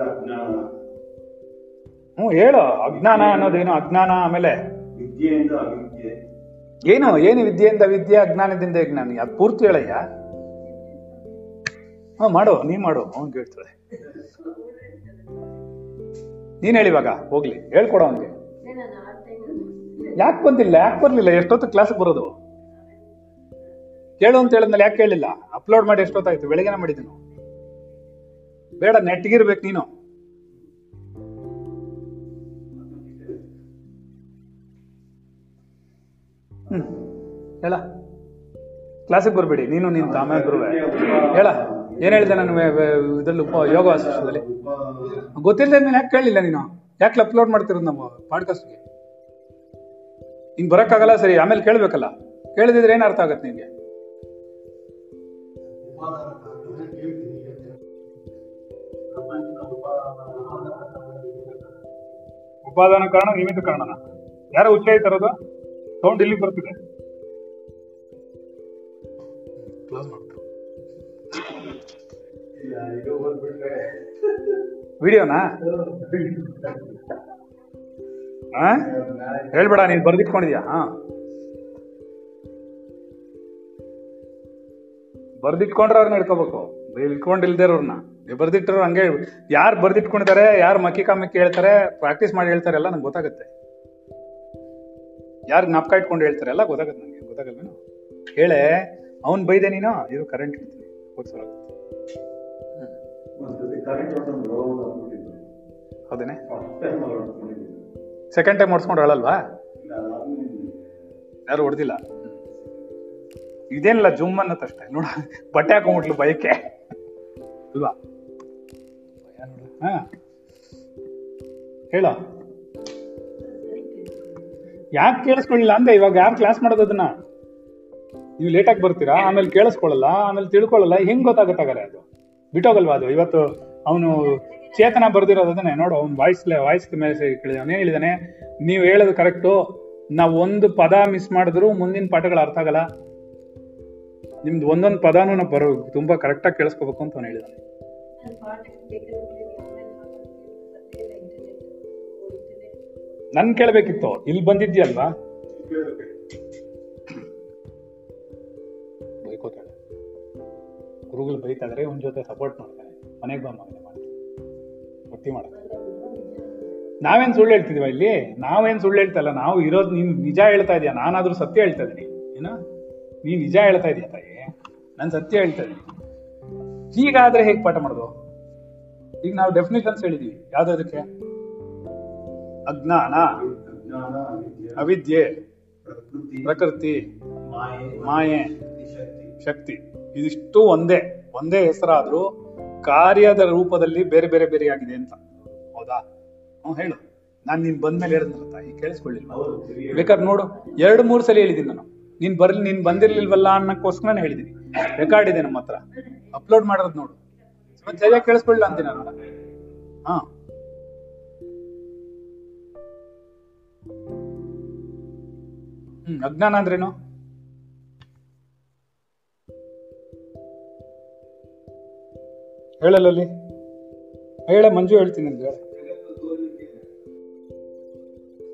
ಅಜ್ಞಾನ. ಹ್ಞೂ ಹೇಳು. ಅಜ್ಞಾನ ಅನ್ನೋದೇನು? ಅಜ್ಞಾನ ಆಮೇಲೆ? ವಿದ್ಯೆಯಿಂದ ಅವಿದ್ಯೆ. ಏನು? ಏನು ವಿದ್ಯೆಯಿಂದ ವಿದ್ಯೆ ಅಜ್ಞಾನದಿಂದ ಅಜ್ಞಾನ? ಅದು ಪೂರ್ತಿ ಹೇಳಯ್ಯ. ಹ್ಞೂ ಮಾಡು. ನೀ ಮಾಡು. ಅವ್ನು ಕೇಳ್ತಾಳೆ. ನೀನ್ ಹೇಳಿ ಇವಾಗ. ಹೋಗ್ಲಿ. ಹೇಳ್ಕೊಡ ಅವನಿಗೆ. ಯಾಕೆ ಬಂದಿಲ್ಲ? ಯಾಕೆ ಬರ್ಲಿಲ್ಲ? ಎಷ್ಟೊತ್ತು ಕ್ಲಾಸ್ಗೆ ಬರೋದು? ಕೇಳು ಅಂತ ಹೇಳಿದ್ಮೇಲೆ ಯಾಕೆ ಕೇಳಿಲ್ಲ? ಅಪ್ಲೋಡ್ ಮಾಡಿ ಎಷ್ಟೊತ್ತಾಯ್ತು? ಬೆಳಗ್ಗೆನ ಮಾಡಿದ್ದೀನಿ ಬೇಡ ನೆಟ್ಗಿರ್ಬೇಕು ನೀನು. ಹ್ಮ್. ಹೇಳ. ಕ್ಲಾಸಿಗೆ ಬರ್ಬೇಡಿ. ನೀನು ನೀನು ಆಮೇಲೆ ಬರುವ ಹೇಳ. ಏನ್ ಹೇಳಿದೆ ನಾನು ಇದ್ರಲ್ಲಿ ಯೋಗ ವಾಸಿಷ್ಠದಲ್ಲಿ ಗೊತ್ತಿಲ್ಲದ ಮೇಲೆ ಯಾಕೆ ಕೇಳಲಿಲ್ಲ ನೀನು? ಯಾಕೆ ಅಪ್ಲೋಡ್ ಮಾಡ್ತಿರೋದು ನಮ್ಮ ಪಾಡ್ಕಾಸ್ಟ್ಗೆ ಹಿಂಗೆ ಬರೋಕ್ಕಾಗಲ್ಲ ಸರಿ, ಆಮೇಲೆ ಕೇಳ್ಬೇಕಲ್ಲ. ಕೇಳಿದ್ರೆ ಏನು ಅರ್ಥ ಆಗತ್ತೆ ನಿಮಗೆ ಉಪಾದಾನ ಕಾರಣ, ನಿಮಿತ್ತ ಕಾರಣನ? ಯಾರೋ ಉಚ್ಚ ಸೌಂಡ್ ಇಲ್ಲಿ ಬರ್ತಿದೆ ಇದು ಓದ್ಬಿಟ್ರೆ ವಿಡಿಯೋನಾ ಹೇಳ್ಬೇಡ ನೀನ್ ಬರ್ದಿಟ್ಕೊಂಡಿದ್ಯಾ? ಹಾ. ಬರ್ದಿಟ್ಕೊಂಡ್ರೆ ಅವ್ರನ್ನ ಹಿಡ್ಕೋಬೇಕು. ಇಟ್ಕೊಂಡಿಲ್ದೇ ಇರೋರ್ನ. ಬರ್ದಿಟ್ಟಿರೋ ಹಂಗೆ ಯಾರು ಬರ್ದಿಟ್ಕೊಂಡಿದ್ದಾರೆ ಯಾರು ಮಕ್ಕಿ ಕಾಮಕ್ಕಿ ಹೇಳ್ತಾರೆ ಪ್ರಾಕ್ಟೀಸ್ ಮಾಡಿ ಹೇಳ್ತಾರೆ ಎಲ್ಲ ನಂಗೆ ಗೊತ್ತಾಗುತ್ತೆ. ಯಾರು ಜ್ಞಾಪಕ ಇಟ್ಕೊಂಡು ಹೇಳ್ತಾರಲ್ಲ ನನಗೆ ನಂಗೆ ಗೊತ್ತಾಗಲ್ವೇನು? ಹೇಳೆ, ಅವ್ನು ಬೈದೆ ನೀನು, ಇದು ಕರೆಂಟ್ ಇಡ್ತೀನಿ ಹಾಕ್ಬಿಟ್ಟಿದ್ದು ಹೌದೇನೆ? Second time ಓಡಿಸ್ಕೊಂಡು ಹೇಳಲ್ವಾ? ಯಾರು ಹೊಡೆದಿಲ್ಲ. ಇದೇನಿಲ್ಲ ಜುಮ್ ಅನ್ನತ್ತಷ್ಟೇ ನೋಡ, ಬಟ್ಟೆ ಹಾಕೊಂಡ್ಬಿಟ್ಲು ಬೈಕೆ. ಅಲ್ವಾ ಹೇಳ. ಯಾಕೆ ಕೇಳಿಸ್ಕೊಳ್ಳಿಲ್ಲ ಅಂದೆ ಇವಾಗ ಯಾರು ಕ್ಲಾಸ್ ಮಾಡೋದು ಅದನ್ನ? ನೀವು ಲೇಟಾಗಿ ಬರ್ತೀರಾ? ಆಮೇಲೆ ಕೇಳಿಸ್ಕೊಳ್ಳಲ್ಲ, ಆಮೇಲೆ ತಿಳ್ಕೊಳ್ಳಲ್ಲ, ಹೆಂಗ್ ಗೊತ್ತಾಗತ್ತಾಗಲ್ಲ ಅದು? ಬಿಟ್ಟೋಗಲ್ವಾ ಅದು? ಇವತ್ತು ಅವನು ಚೇತನ ಬರ್ದಿರೋದು ಅದನ್ನೇ. ನೋಡು, ಅವ್ನು ವಾಯ್ಸ್ ವಾಯ್ಸ್ ಮೇಲೆ ಅವನೇ ಹೇಳಿದಾನೆ, ನೀವು ಹೇಳೋದು ಕರೆಕ್ಟು ನಾವು ಒಂದು ಪದ ಮಿಸ್ ಮಾಡಿದ್ರು ಮುಂದಿನ ಪಾಠಗಳು ಅರ್ಥ ಆಗಲ್ಲ. ನಿಮ್ದು ಒಂದೊಂದು ಪದಾನು ನಾವು ಬರೋ, ತುಂಬಾ ಕರೆಕ್ಟಾಗಿ ಕೇಳಿಸ್ಕೋಬೇಕು ಅಂತ ಅವ್ನು ಹೇಳಿದಾನೆ. ನನ್ ಕೇಳ್ಬೇಕಿತ್ತು. ಇಲ್ಲಿ ಬಂದಿದ್ಯಲ್ವಾ ಬೈಕೋತಾಳೆ. ಗುರುಗಳು ಬೈತಾದ್ರೆ ಒಂದ್ ಜೊತೆ ಸಪೋರ್ಟ್ ಮಾಡ್ತಾರೆ. ಮನೆಗೆ ಬಾ ಮಗನೆ ಮಾಡಿ ಮಾಡ. ನಾವೇನ್ ಸುಳ್ಳು ಹೇಳ್ತಿದೀವ ಇಲ್ಲಿ? ನಾವೇನ್ ಸುಳ್ಳು ಹೇಳ್ತಲ್ಲ ನಾವು ಇರೋದು ನೀನ್ ನಿಜ ಹೇಳ್ತಾ ಇದೀಯ. ನಾನಾದ್ರೂ ಸತ್ಯ ಹೇಳ್ತಾ ಇದೀನಿ. ಏನ? ನೀ ನಿಜ ಹೇಳ್ತಾ ಇದೀಯ ತಾಯಿ. ನಾನು ಸತ್ಯ ಹೇಳ್ತಾ ಇದೀನಿ. ಹೀಗಾದ್ರೆ ಹೇಗ್ ಪಾಠ ಮಾಡೋದು? ಈಗ ನಾವು ಡೆಫಿನೇಷನ್ಸ್ ಹೇಳಿದೀವಿ. ಯಾವ್ದದಕ್ಕೆ ಅಜ್ಞಾನ, ಅವಿದ್ಯೆ, ಪ್ರಕೃತಿ, ಮಾಯೆ, ಶಕ್ತಿ. ಇದಿಷ್ಟು ಒಂದೇ ಒಂದೇ ಹೆಸರಾದ್ರೂ ಕಾರ್ಯದ ರೂಪದಲ್ಲಿ ಬೇರೆ ಬೇರೆ ಬೇರೆಯಾಗಿದೆ ಅಂತ. ಹೌದಾ? ಹ್ಞೂ ಹೇಳು. ನಾನು ನೀನ್ ಬಂದ್ಮೇಲೆ ಹೇಳಿದ್ನಲ್ಲ ತಾಯಿ ಕೇಳಿಸ್ಕೊಳ್ಳಿಲ್ಲ ಬೇಕಾದ್ರೆ ನೋಡು. ಎರಡು, ಮೂರು ಸಲ ಹೇಳಿದ್ದೀನಿ ನಾನು. ನೀನ್ ಬರ್ಲಿ, ನೀನ್ ಬಂದಿರ್ಲಿಲ್ವಲ್ಲ ನಾನು ಹೇಳಿದ್ದೀನಿ. ರೆಕಾರ್ಡ್ ಇದೆ ನಮ್ಮ ಹತ್ರ. ಅಪ್ಲೋಡ್ ಮಾಡೋದು ನೋಡು. ಸರಿಯಾಗಿ ಕೇಳಿಸ್ಕೊಳ್ಳಿಲ್ಲ ಅಂತೀನಿ ನಾನು. ಹಾ. ಹ್ಮ್, ಅಜ್ಞಾನ ಅಂದ್ರೇನು? ಹೇಳಲ್ಲಲ್ಲಿ ಹೇಳ, ಮಂಜು ಹೇಳ್ತೀನಿ ಸುಮ್ನೆ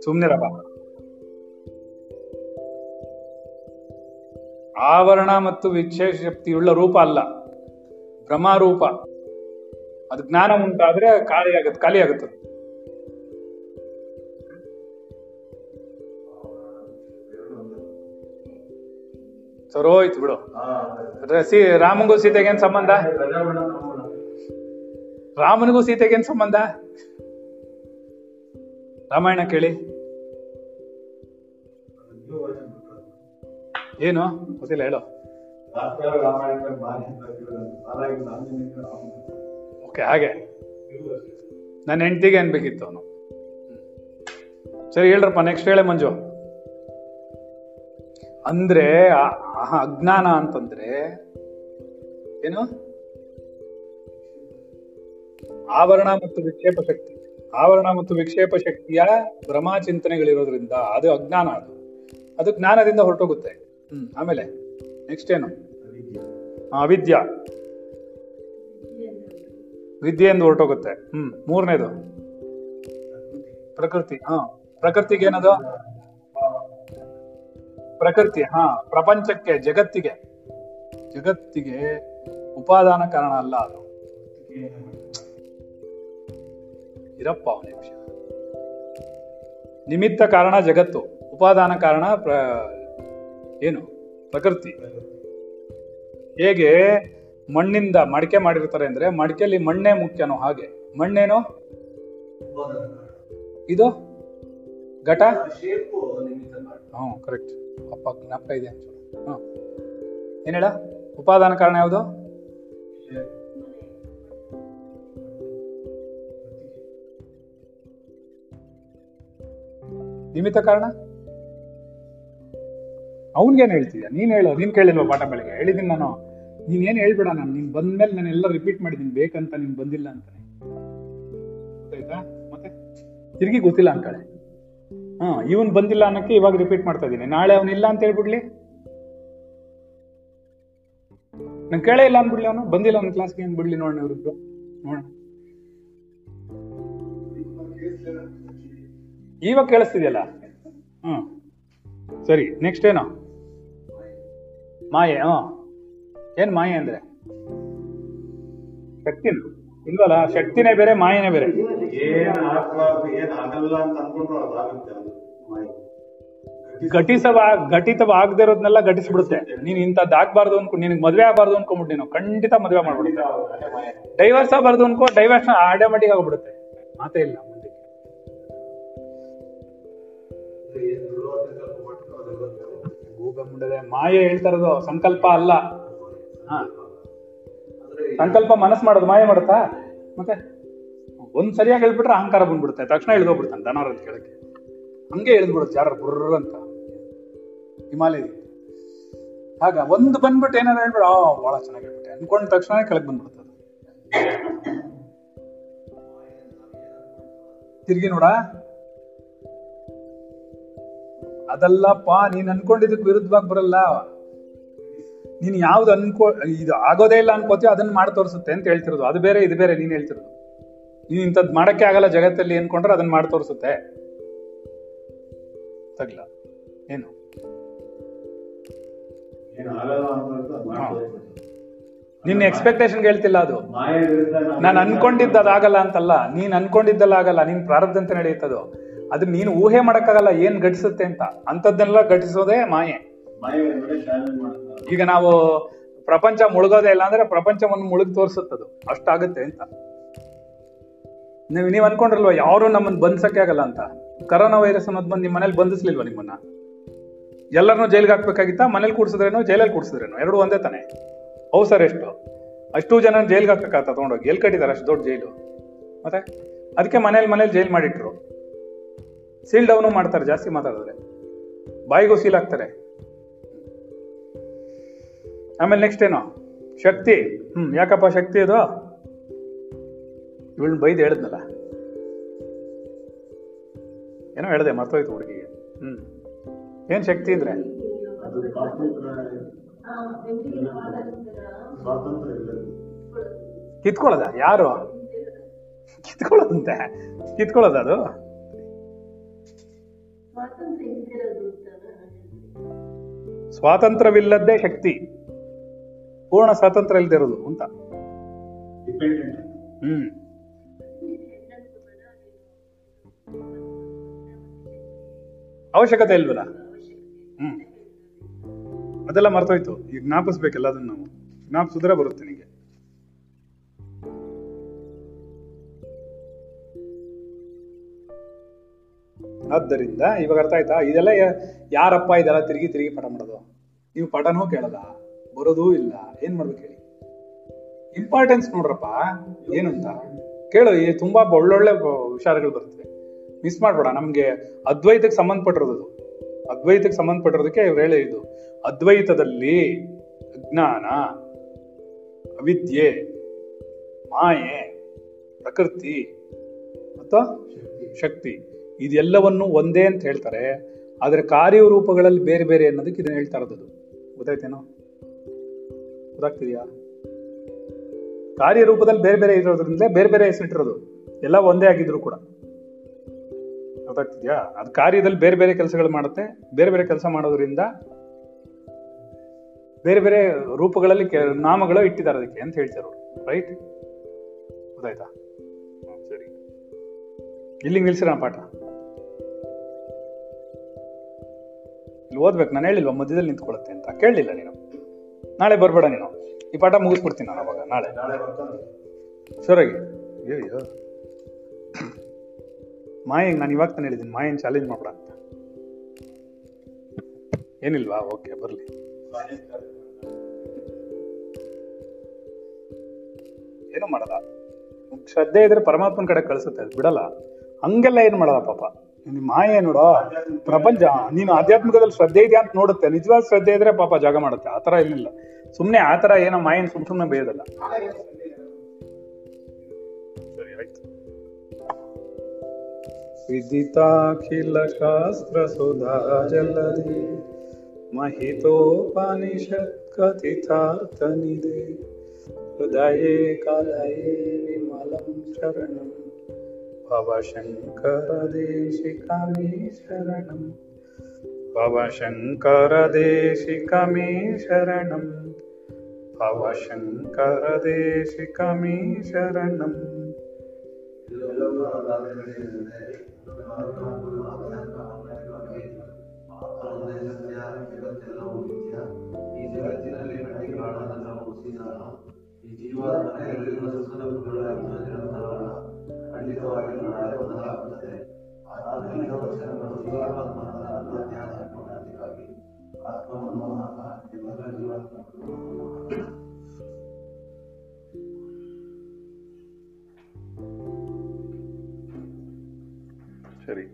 ಸುಮ್ನಿರಪ್ಪ ಆವರಣ ಮತ್ತು ವಿಶೇಷ ಶಕ್ತಿಯುಳ್ಳ ರೂಪ ಅಲ್ಲ ಭ್ರಮಾರೂಪ ಅದು ಜ್ಞಾನ ಉಂಟಾದ್ರೆ ಖಾಲಿ ಆಗತ್ತೆ ಖಾಲಿ ಆಗುತ್ತೆ ಸರೋಯ್ತು ಬಿಡು. ಸಿ ರಾಮನಿಗೂ ಸೀತೆಗೆ ಏನ್ ಸಂಬಂಧ. ರಾಮನಿಗೂ ಸೀತೆಗೆ ಏನ್ ಸಂಬಂಧ? ರಾಮಾಯಣ ಕೇಳಿ. ಏನು? ಗೊತ್ತಿಲ್ಲ, ಹೇಳು. ಓಕೆ, ಹಾಗೆ. ನನ್ನ ಹೆಂಡತಿಗೆ ಅನ್ಬೇಕಿತ್ತು ಅವನು? ಸರಿ, ಹೇಳ್ರಪ್ಪ ನೆಕ್ಸ್ಟ್ ಹೇಳೆ ಮಂಜು. ಅಂದ್ರೆ ಆ ಅಜ್ಞಾನ ಅಂತಂದ್ರೆ ಏನು? ಆವರಣ ಮತ್ತು ವಿಕ್ಷೇಪ ಶಕ್ತಿ. ಆವರಣ ಮತ್ತು ವಿಕ್ಷೇಪ ಶಕ್ತಿಯ ಭ್ರಮ ಚಿಂತನೆಗಳಿರೋದ್ರಿಂದ ಅದು ಅಜ್ಞಾನ ಅದು. ಅದು ಜ್ಞಾನದಿಂದ ಹೊರಟೋಗುತ್ತೆ. ಹ್ಮ್, ಆಮೇಲೆ ನೆಕ್ಸ್ಟ್ ಏನು? ಅವಿದ್ಯಾ ವಿದ್ಯೆಯಿಂದ ಹೊರಟೋಗುತ್ತೆ. ಹ್ಮ್, ಮೂರನೇದು. ಪ್ರಕೃತಿ, ಹಾ. ಪ್ರಕೃತಿಗೆ ಏನದು? ಪ್ರಕೃತಿ, ಹಾ, ಪ್ರಪಂಚಕ್ಕೆ, ಜಗತ್ತಿಗೆ. ಜಗತ್ತಿಗೆ ಉಪಾದಾನ ಕಾರಣ ಅಲ್ಲ ಅದು. ಇರಪ್ಪ ನಿಮಿಷ. ನಿಮಿತ್ತ ಕಾರಣ ಜಗತ್ತು, ಉಪಾದಾನ ಕಾರಣ ಪ್ರ, ಏನು? ಪ್ರಕೃತಿ. ಹೇಗೆ ಮಣ್ಣಿಂದ ಮಡಿಕೆ ಮಾಡಿರ್ತಾರೆ ಅಂದ್ರೆ ಮಡಿಕೆಯಲ್ಲಿ ಮಣ್ಣೇ ಮುಖ್ಯನೋ ಹಾಗೆ? ಮಣ್ಣೇನು? ಇದು? ಘಟ? ಹ್ಞೂ ಕರೆಕ್ಟ್ ಅಪ್ಪ ಜ್ಞಾಪಕ ಇದೆ ಹ್ಞೂ. ಏನ್ ಹೇಳ? ಉಪಾದಾನ ಕಾರಣ ಯಾವುದು? ನಿಮಿತ್ತ ಕಾರಣ? ಅವನ್ಗೇನ್ ಹೇಳ್ತಿದ್ಯಾ ನೀನು ಹೇಳು ನೀನು ಕೇಳಿಲ್ವಾ ಪಾಠ ಬೆಳಗ್ಗೆ? ಹೇಳಿದೀನಿ ನಾನು. ನೀನೇನು ಏನ್ ಹೇಳ್ಬೇಡ ನಾನು ನೀನ್ ಬಂದ್ಮೇಲೆ ನಾನು ಎಲ್ಲ ರಿಪೀಟ್ ಮಾಡಿದ್ದೀನಿ ಬೇಕಂತ ನೀನು ಬಂದಿಲ್ಲ ಅಂತಾನೆ. ಗೊತ್ತಾಯ್ತಾ? ಮತ್ತೆ? ತಿರುಗಿ ಗೊತ್ತಿಲ್ಲ ಅಂತಾಳೆ. ಹಾ, ಇವನ್ ಬಂದಿಲ್ಲ ಅನ್ನಕ್ಕೆ ಇವಾಗ ರಿಪೀಟ್ ಮಾಡ್ತಾ ಇದ್ದೀನಿ. ನಾಳೆ ಅವನಿಲ್ಲ ಅಂತ ಹೇಳ್ಬಿಡ್ಲಿ. ನಾನು ಕೇಳೇ ಇಲ್ಲ ಅಂದ್ಬಿಡ್ಲಿ ಅವನು. ಬಂದಿಲ್ಲ ಅವ್ನ ಕ್ಲಾಸ್ಗೆ ಅಂದ್ಬಿಡ್ಲಿ ಬಿಡ್ಲಿ ನೋಡೋಣ ಇವ್ರಿಬ್ರು ನೋಡೋಣ ಇವಾಗ ಕೇಳಿಸ್ತಿದೆಯಲ್ಲ? ಹ್ಮ್ ಸರಿ ನೆಕ್ಸ್ಟ್ ಏನು? ಮಾಯೆ ಹ್ಞೂ ಏನು ಮಾಯೆ ಅಂದ್ರೆ? ಶಕ್ತಿ ಇಲ್ವಲ್ಲ, ಶಕ್ತಿನೇ ಬೇರೆ, ಮಾಯೆನೇ ಬೇರೆ. ಘಟಿಸವ ಘಟಿತವಾಗದೇ ಇರೋದ್ನೆಲ್ಲ ಘಟಿಸ್ಬಿಡುತ್ತೆ. ನೀನ್ ಇಂಥದ್ದು ಆಗ್ಬಾರ್ದು ಅನ್ಕೊ, ನಿನಗೆ ಮದುವೆ ಆಗ್ಬಾರ್ದು ಅನ್ಕೊಂಬಿಟ್ಟು ನೀನು ಖಂಡಿತ ಮದ್ವೆ ಮಾಡ್ಬಿಡುತ್ತೆ. ಡೈವರ್ಸ್ ಆಗಬಾರ್ದು ಅನ್ಕೋ ಡೈವರ್ಸ್ ಆಟೋಮೆಟಿಕ್ ಆಗ್ಬಿಡುತ್ತೆ ಮಾತೇ ಇಲ್ಲ ಅದೆಲ್ಲ ಮಾಯೆ ಹೇಳ್ತಾ ಇರೋದು ಸಂಕಲ್ಪ ಅಲ್ಲ. ಹಾ. ಸಂಕಲ್ಪ ಮನಸ್ ಮಾಡೋದು, ಮಾಯೆ ಮಾಡುತ್ತಾ? ಮತ್ತೆ ಒಂದ್ ಸರಿಯಾಗಿ ಹೇಳ್ಬಿಟ್ರೆ ಅಹಂಕಾರ ಬಂದ್ಬಿಡುತ್ತೆ. ತಕ್ಷಣ ಇಳ್ದೋಗ್ಬಿಡ್ತಾನೆ ದನವರ ಅಂತ ಕೆಳಗೆ ಹಂಗೆ ಇಳಿದ್ಬಿಡುತ್ತೆ ಯಾರು ಬುರ್ರ ಅಂತ ಹಿಮಾಲಯದಿಂದ ಆಗ ಒಂದು ಬಂದ್ಬಿಟ್ಟು ಏನಾದ್ರು ಹೇಳ್ಬಿಡ, ಆ ಬಹಳ ಚೆನ್ನಾಗಿ ಹೇಳ್ಬಿಟ್ಟೆ ಅನ್ಕೊಂಡ ತಕ್ಷಣ ಕೆಳಗೆ ಬಂದ್ಬಿಡ್ತದೆ ತಿರ್ಗಿ ನೋಡ. ಪಾ ನೀನ್ ಅನ್ಕೊಂಡಿದ್ದಕ್ಕೆ ವಿರುದ್ಧವಾಗಿ ಬರಲ್ಲ. ನೀನ್ ಯಾವ್ದು ಅನ್ಕೋ, ಇದು ಆಗೋದೇ ಇಲ್ಲ ಅನ್ಕೋತೀವಿ ಅದನ್ನ ಮಾಡಿ ತೋರಿಸುತ್ತೆ ಅಂತ ಹೇಳ್ತಿರೋದು. ಅದು ಬೇರೆ, ಇದು ಬೇರೆ, ನೀನ್ ಹೇಳ್ತಿರೋದು. ನೀನ್ ಇಂಥದ್ ಮಾಡಕ್ಕೆ ಆಗಲ್ಲ ಜಗತ್ತಲ್ಲಿ ಅನ್ಕೊಂಡ್ರೆ ಅದನ್ನ ಮಾಡಿ ತೋರಿಸುತ್ತೆ. ತಗ್ಲ. ಏನು? ನಿನ್ನ ಎಕ್ಸ್ಪೆಕ್ಟೇಷನ್ ಹೇಳ್ತಿಲ್ಲ ಅದು. ನಾನು ಅನ್ಕೊಂಡಿದ್ದ ಅದಾಗಲ್ಲ ಅಂತಲ್ಲ ನೀನ್ ಅನ್ಕೊಂಡಿದ್ದಲ್ಲ ಆಗಲ್ಲ ನೀನ್ ನಡೆಯುತ್ತೆ ನಡೆಯುತ್ತದು? ಅದನ್ನ ನೀನು ಊಹೆ ಮಾಡಕ್ಕಾಗಲ್ಲ ಏನ್ ಘಟಿಸುತ್ತೆ ಅಂತ. ಅಂತದ್ದನ್ನೆಲ್ಲ ಘಟಿಸೋದೇ ಮಾಯೆ. ಈಗ ನಾವು ಪ್ರಪಂಚ ಮುಳುಗೋದೇ ಇಲ್ಲ ಅಂದ್ರೆ ಪ್ರಪಂಚವನ್ನು ಮುಳುಗ್ ತೋರಿಸುತ್ತದು. ಅಷ್ಟಾಗುತ್ತೆ ಅಂತ. ನೀವು ನೀವು ಅನ್ಕೊಂಡ್ರಲ್ವಾ ಯಾರು ನಮ್ಮನ್ನ ಬಂಧಿಸಕ್ಕೆ ಆಗಲ್ಲ ಅಂತ? ಕರೋನಾ ವೈರಸ್ ಅನ್ನೋದು ಬಂದು ನಿಮ್ಮ ಮನೇಲಿ ಬಂಧಿಸ್ಲಿಲ್ವಾ ನಿಮ್ಮನ್ನ? ಎಲ್ಲರನ್ನೂ ಜೈಲಿಗೆ ಹಾಕ್ಬೇಕಾಗಿತ್ತಾ? ಮನೇಲಿ ಕೂಡಿಸಿದ್ರೇನು, ಜೈಲಲ್ಲಿ ಕೂಡಿಸಿದ್ರೇನು? ಎರಡು ಒಂದೇ ತಾನೆ? ಹೌದು ಸರ್, ಎಷ್ಟು? ಅಷ್ಟು ಜನ ಜೈಲಿಗೆ ಹಾಕಕ್ಕಾಗ್ತಾ ತೊಗೊಂಡೋಗಿ? ಎಲ್ಲಿ ಕಟ್ಟಿದ್ದಾರೆ ಅಷ್ಟು ದೊಡ್ಡ ಜೈಲು? ಮತ್ತೆ ಅದಕ್ಕೆ ಮನೇಲಿ ಮನೇಲಿ ಜೈಲ್ ಮಾಡಿಟ್ರು. ಸೀಲ್ ಡೌನು ಮಾಡ್ತಾರೆ, ಜಾಸ್ತಿ ಮಾತಾಡಿದ್ರೆ. ಬಾಯಿಗೂ ಸೀಲ್ ಹಾಕ್ತಾರೆ. ಆಮೇಲೆ ನೆಕ್ಸ್ಟ್ ಏನು? ಶಕ್ತಿ. ಹ್ಮ್, ಯಾಕಪ್ಪ ಶಕ್ತಿ ಅದು? ಇವಳನ್ನ ಬೈದು ಹೇಳಿದ್ನಲ್ಲ. ಏನೋ ಹೇಳ್ದೆ, ಮರ್ತೋಯ್ತು ಹುಡುಗಿಗೆ. ಹ್ಮ್. ಏನ್ ಶಕ್ತಿ ಇಲ್ಲ ಕಿತ್ಕೊಳ್ಳೋದ? ಯಾರು? ಕಿತ್ಕೊಳ್ಳೋದಂತೆ? ಕಿತ್ಕೊಳ್ಳೋದ ಅದು. ಸ್ವಾತಂತ್ರ್ಯವಿಲ್ಲದ್ದೇ ಶಕ್ತಿ. ಪೂರ್ಣ ಸ್ವಾತಂತ್ರ್ಯ ಇಲ್ದಿರೋದು ಅಂತ. ಹ್ಮ್. ಅವಶ್ಯಕತೆ ಇಲ್ವಲ್ಲ? ಹ್ಮ್. ಅದೆಲ್ಲ ಮರ್ತೋಯ್ತು. ಈಗ ಜ್ಞಾಪಿಸ್ಬೇಕೆಲ್ಲ ಅದನ್ನ ನಾವು. ಜ್ಞಾಪಿಸಿದ್ರೆ ಬರುತ್ತೆ ನಿಮಗೆ ಆದ್ದರಿಂದ ಇವಾಗ ಅರ್ಥ ಆಯ್ತಾ? ಇದೆಲ್ಲ ಯಾರಪ್ಪ ಇದೆಲ್ಲ ತಿರುಗಿ ತಿರುಗಿ ಪಾಠ ಮಾಡೋದು? ನೀವು ಪಾಠನೂ ಕೇಳದ ಬರೋದೂ ಇಲ್ಲ. ಏನ್ ಮಾಡ್ಬೇಕು ಹೇಳಿ? ಇಂಪಾರ್ಟೆನ್ಸ್ ನೋಡ್ರಪ್ಪ. ಏನಂತ? ಕೇಳು, ಈ ತುಂಬಾ ಒಳ್ಳೊಳ್ಳೆ ವಿಚಾರಗಳು ಬರುತ್ತೆ ಮಿಸ್ ಮಾಡ್ಬೇಡ, ನಮ್ಗೆ ಅದ್ವೈತಕ್ಕೆ ಸಂಬಂಧಪಟ್ಟಿರೋದು. ಅದ್ವೈತಕ್ಕೆ ಸಂಬಂಧಪಟ್ಟಿರೋದಕ್ಕೆ ಇವ್ರು ಹೇಳಿ ಇದು. ಅದ್ವೈತದಲ್ಲಿ ಅಜ್ಞಾನ ಅವಿದ್ಯೆ, ಮಾಯೆ, ಪ್ರಕೃತಿ ಮತ್ತು ಶಕ್ತಿ. ಇದೆಲ್ಲವನ್ನು ಒಂದೇ ಅಂತ ಹೇಳ್ತಾರೆ. ಆದ್ರೆ ಕಾರ್ಯರೂಪಗಳಲ್ಲಿ ಬೇರೆ ಬೇರೆ ಅನ್ನೋದಕ್ಕೆ ಇದನ್ನ ಹೇಳ್ತಾ ಇರೋದು ಗೊತ್ತಾಯ್ತೇನೋ? ಗೊತ್ತಾಗ್ತಿದ್ಯಾ? ಕಾರ್ಯರೂಪದಲ್ಲಿ ಬೇರೆ ಬೇರೆ ಇರೋದ್ರಿಂದ ಬೇರೆ ಬೇರೆ ಹೆಸರಿಟ್ಟಿರೋದು. ಎಲ್ಲ ಒಂದೇ ಆಗಿದ್ರು ಕೂಡ. ಗೊತ್ತಾಗ್ತಿದ್ಯಾ? ಅದು ಕಾರ್ಯದಲ್ಲಿ ಬೇರೆ ಬೇರೆ ಕೆಲಸಗಳು ಮಾಡುತ್ತೆ. ಬೇರೆ ಬೇರೆ ಕೆಲಸ ಮಾಡೋದ್ರಿಂದ ಬೇರೆ ಬೇರೆ ರೂಪಗಳಲ್ಲಿ ನಾಮಗಳು ಇಟ್ಟಿದ್ದಾರೆ ಅದಕ್ಕೆ ಅಂತ ಹೇಳ್ತಾರೆ ರೈಟ್ ಗೊತ್ತಾಯ್ತಾ? ಸರಿ. ಇಲ್ಲಿ ನಿಲ್ಸಿರೋಣ ಪಾಠ. ಇಲ್ಲಿ ಓದ್ಬೇಕು. ನಾನು ಹೇಳಿಲ್ವಾ ಮಧ್ಯದಲ್ಲಿ ನಿಂತ್ಕೊಳ್ಳುತ್ತೆ ಅಂತ. ಕೇಳಲಿಲ್ಲ ನೀನು. ನಾಳೆ ಬರ್ಬೇಡ ನೀನು. ಈ ಪಾಠ ಮುಗಿಸ್ಬಿಡ್ತೀನಿ ನಾನು ಅವಾಗ. ನಾಳೆ. ಸರಿಯಾಗಿ. ಅಯ್ಯೋ ಮಾಯಂಗ್ ನಾನು ಇವಾಗ ತಾನೇ ಹೇಳಿದ್ದೀನಿ ಮಾಯನ್ ಚಾಲೆಂಜ್ ಮಾಡ್ಬೇಡ ಅಂತ. ಏನಿಲ್ವಾ? ಓಕೆ ಬರಲಿ. ಏನು ಮಾಡಲ್ಲ. ಶ್ರದ್ಧೆ ಇದ್ರೆ ಪರಮಾತ್ಮನ ಕಡೆ ಕಳಿಸುತ್ತೆ, ಅದು ಬಿಡಲ್ಲ. ಹಂಗೆಲ್ಲ ಏನು ಮಾಡಲ್ಲ ಪಾಪ. ನಿಮ್ಮ ಮಾಯೆ ನೋಡೋ. ಪ್ರಪಂಚ, ನೀನು ಆಧ್ಯಾತ್ಮಿಕದಲ್ಲಿ ಶ್ರದ್ಧೆ ಇದೆಯಾ ಅಂತ ನೋಡುತ್ತೆ. ನಿಜವಾದ ಶ್ರದ್ಧೆ ಇದ್ರೆ ಪಾಪ ಜಾಗ ಮಾಡುತ್ತೆ. ಆತರ ಏನಿಲ್ಲ ಸುಮ್ಮನೆ ಆತರ ಏನೋ ಮಾಯನ್ ಸುಮ್ ಸುಮ್ಮನೆ ಬೇಯೋದಲ್ಲ. ವಿದಿತಾಖಿಲ ಶಾಸ್ತ್ರ ಸುಧಾ ಜಲಧಿ ಮಹಿತೋಪನಿಷತ್ ಕಥಿತಾರ್ಥನಿದೆ ಹೃದಯೇ ಕಲಯೇ ವಿಮಲಂ ಶರಣಂ. ಭವಶಂಕರ ದೇಶಿಕಮೇ ಭವಶಂಕರ ದೇಶಿಕಮೇ ಶರಣಂ ಈ ಜಗತ್ತಿನಲ್ಲಿ ನಡೆಗಳಾದ ನಾವು ಉಸಿರಾಟ ಈ ಸುಖ ದುಃಖಗಳ ನಿರಂತರವಲ್ಲ ಖಂಡಿತವಾಗಿ ಜೀವಾತ್ಮನ ಆತ್ಮವನ್ನು சரி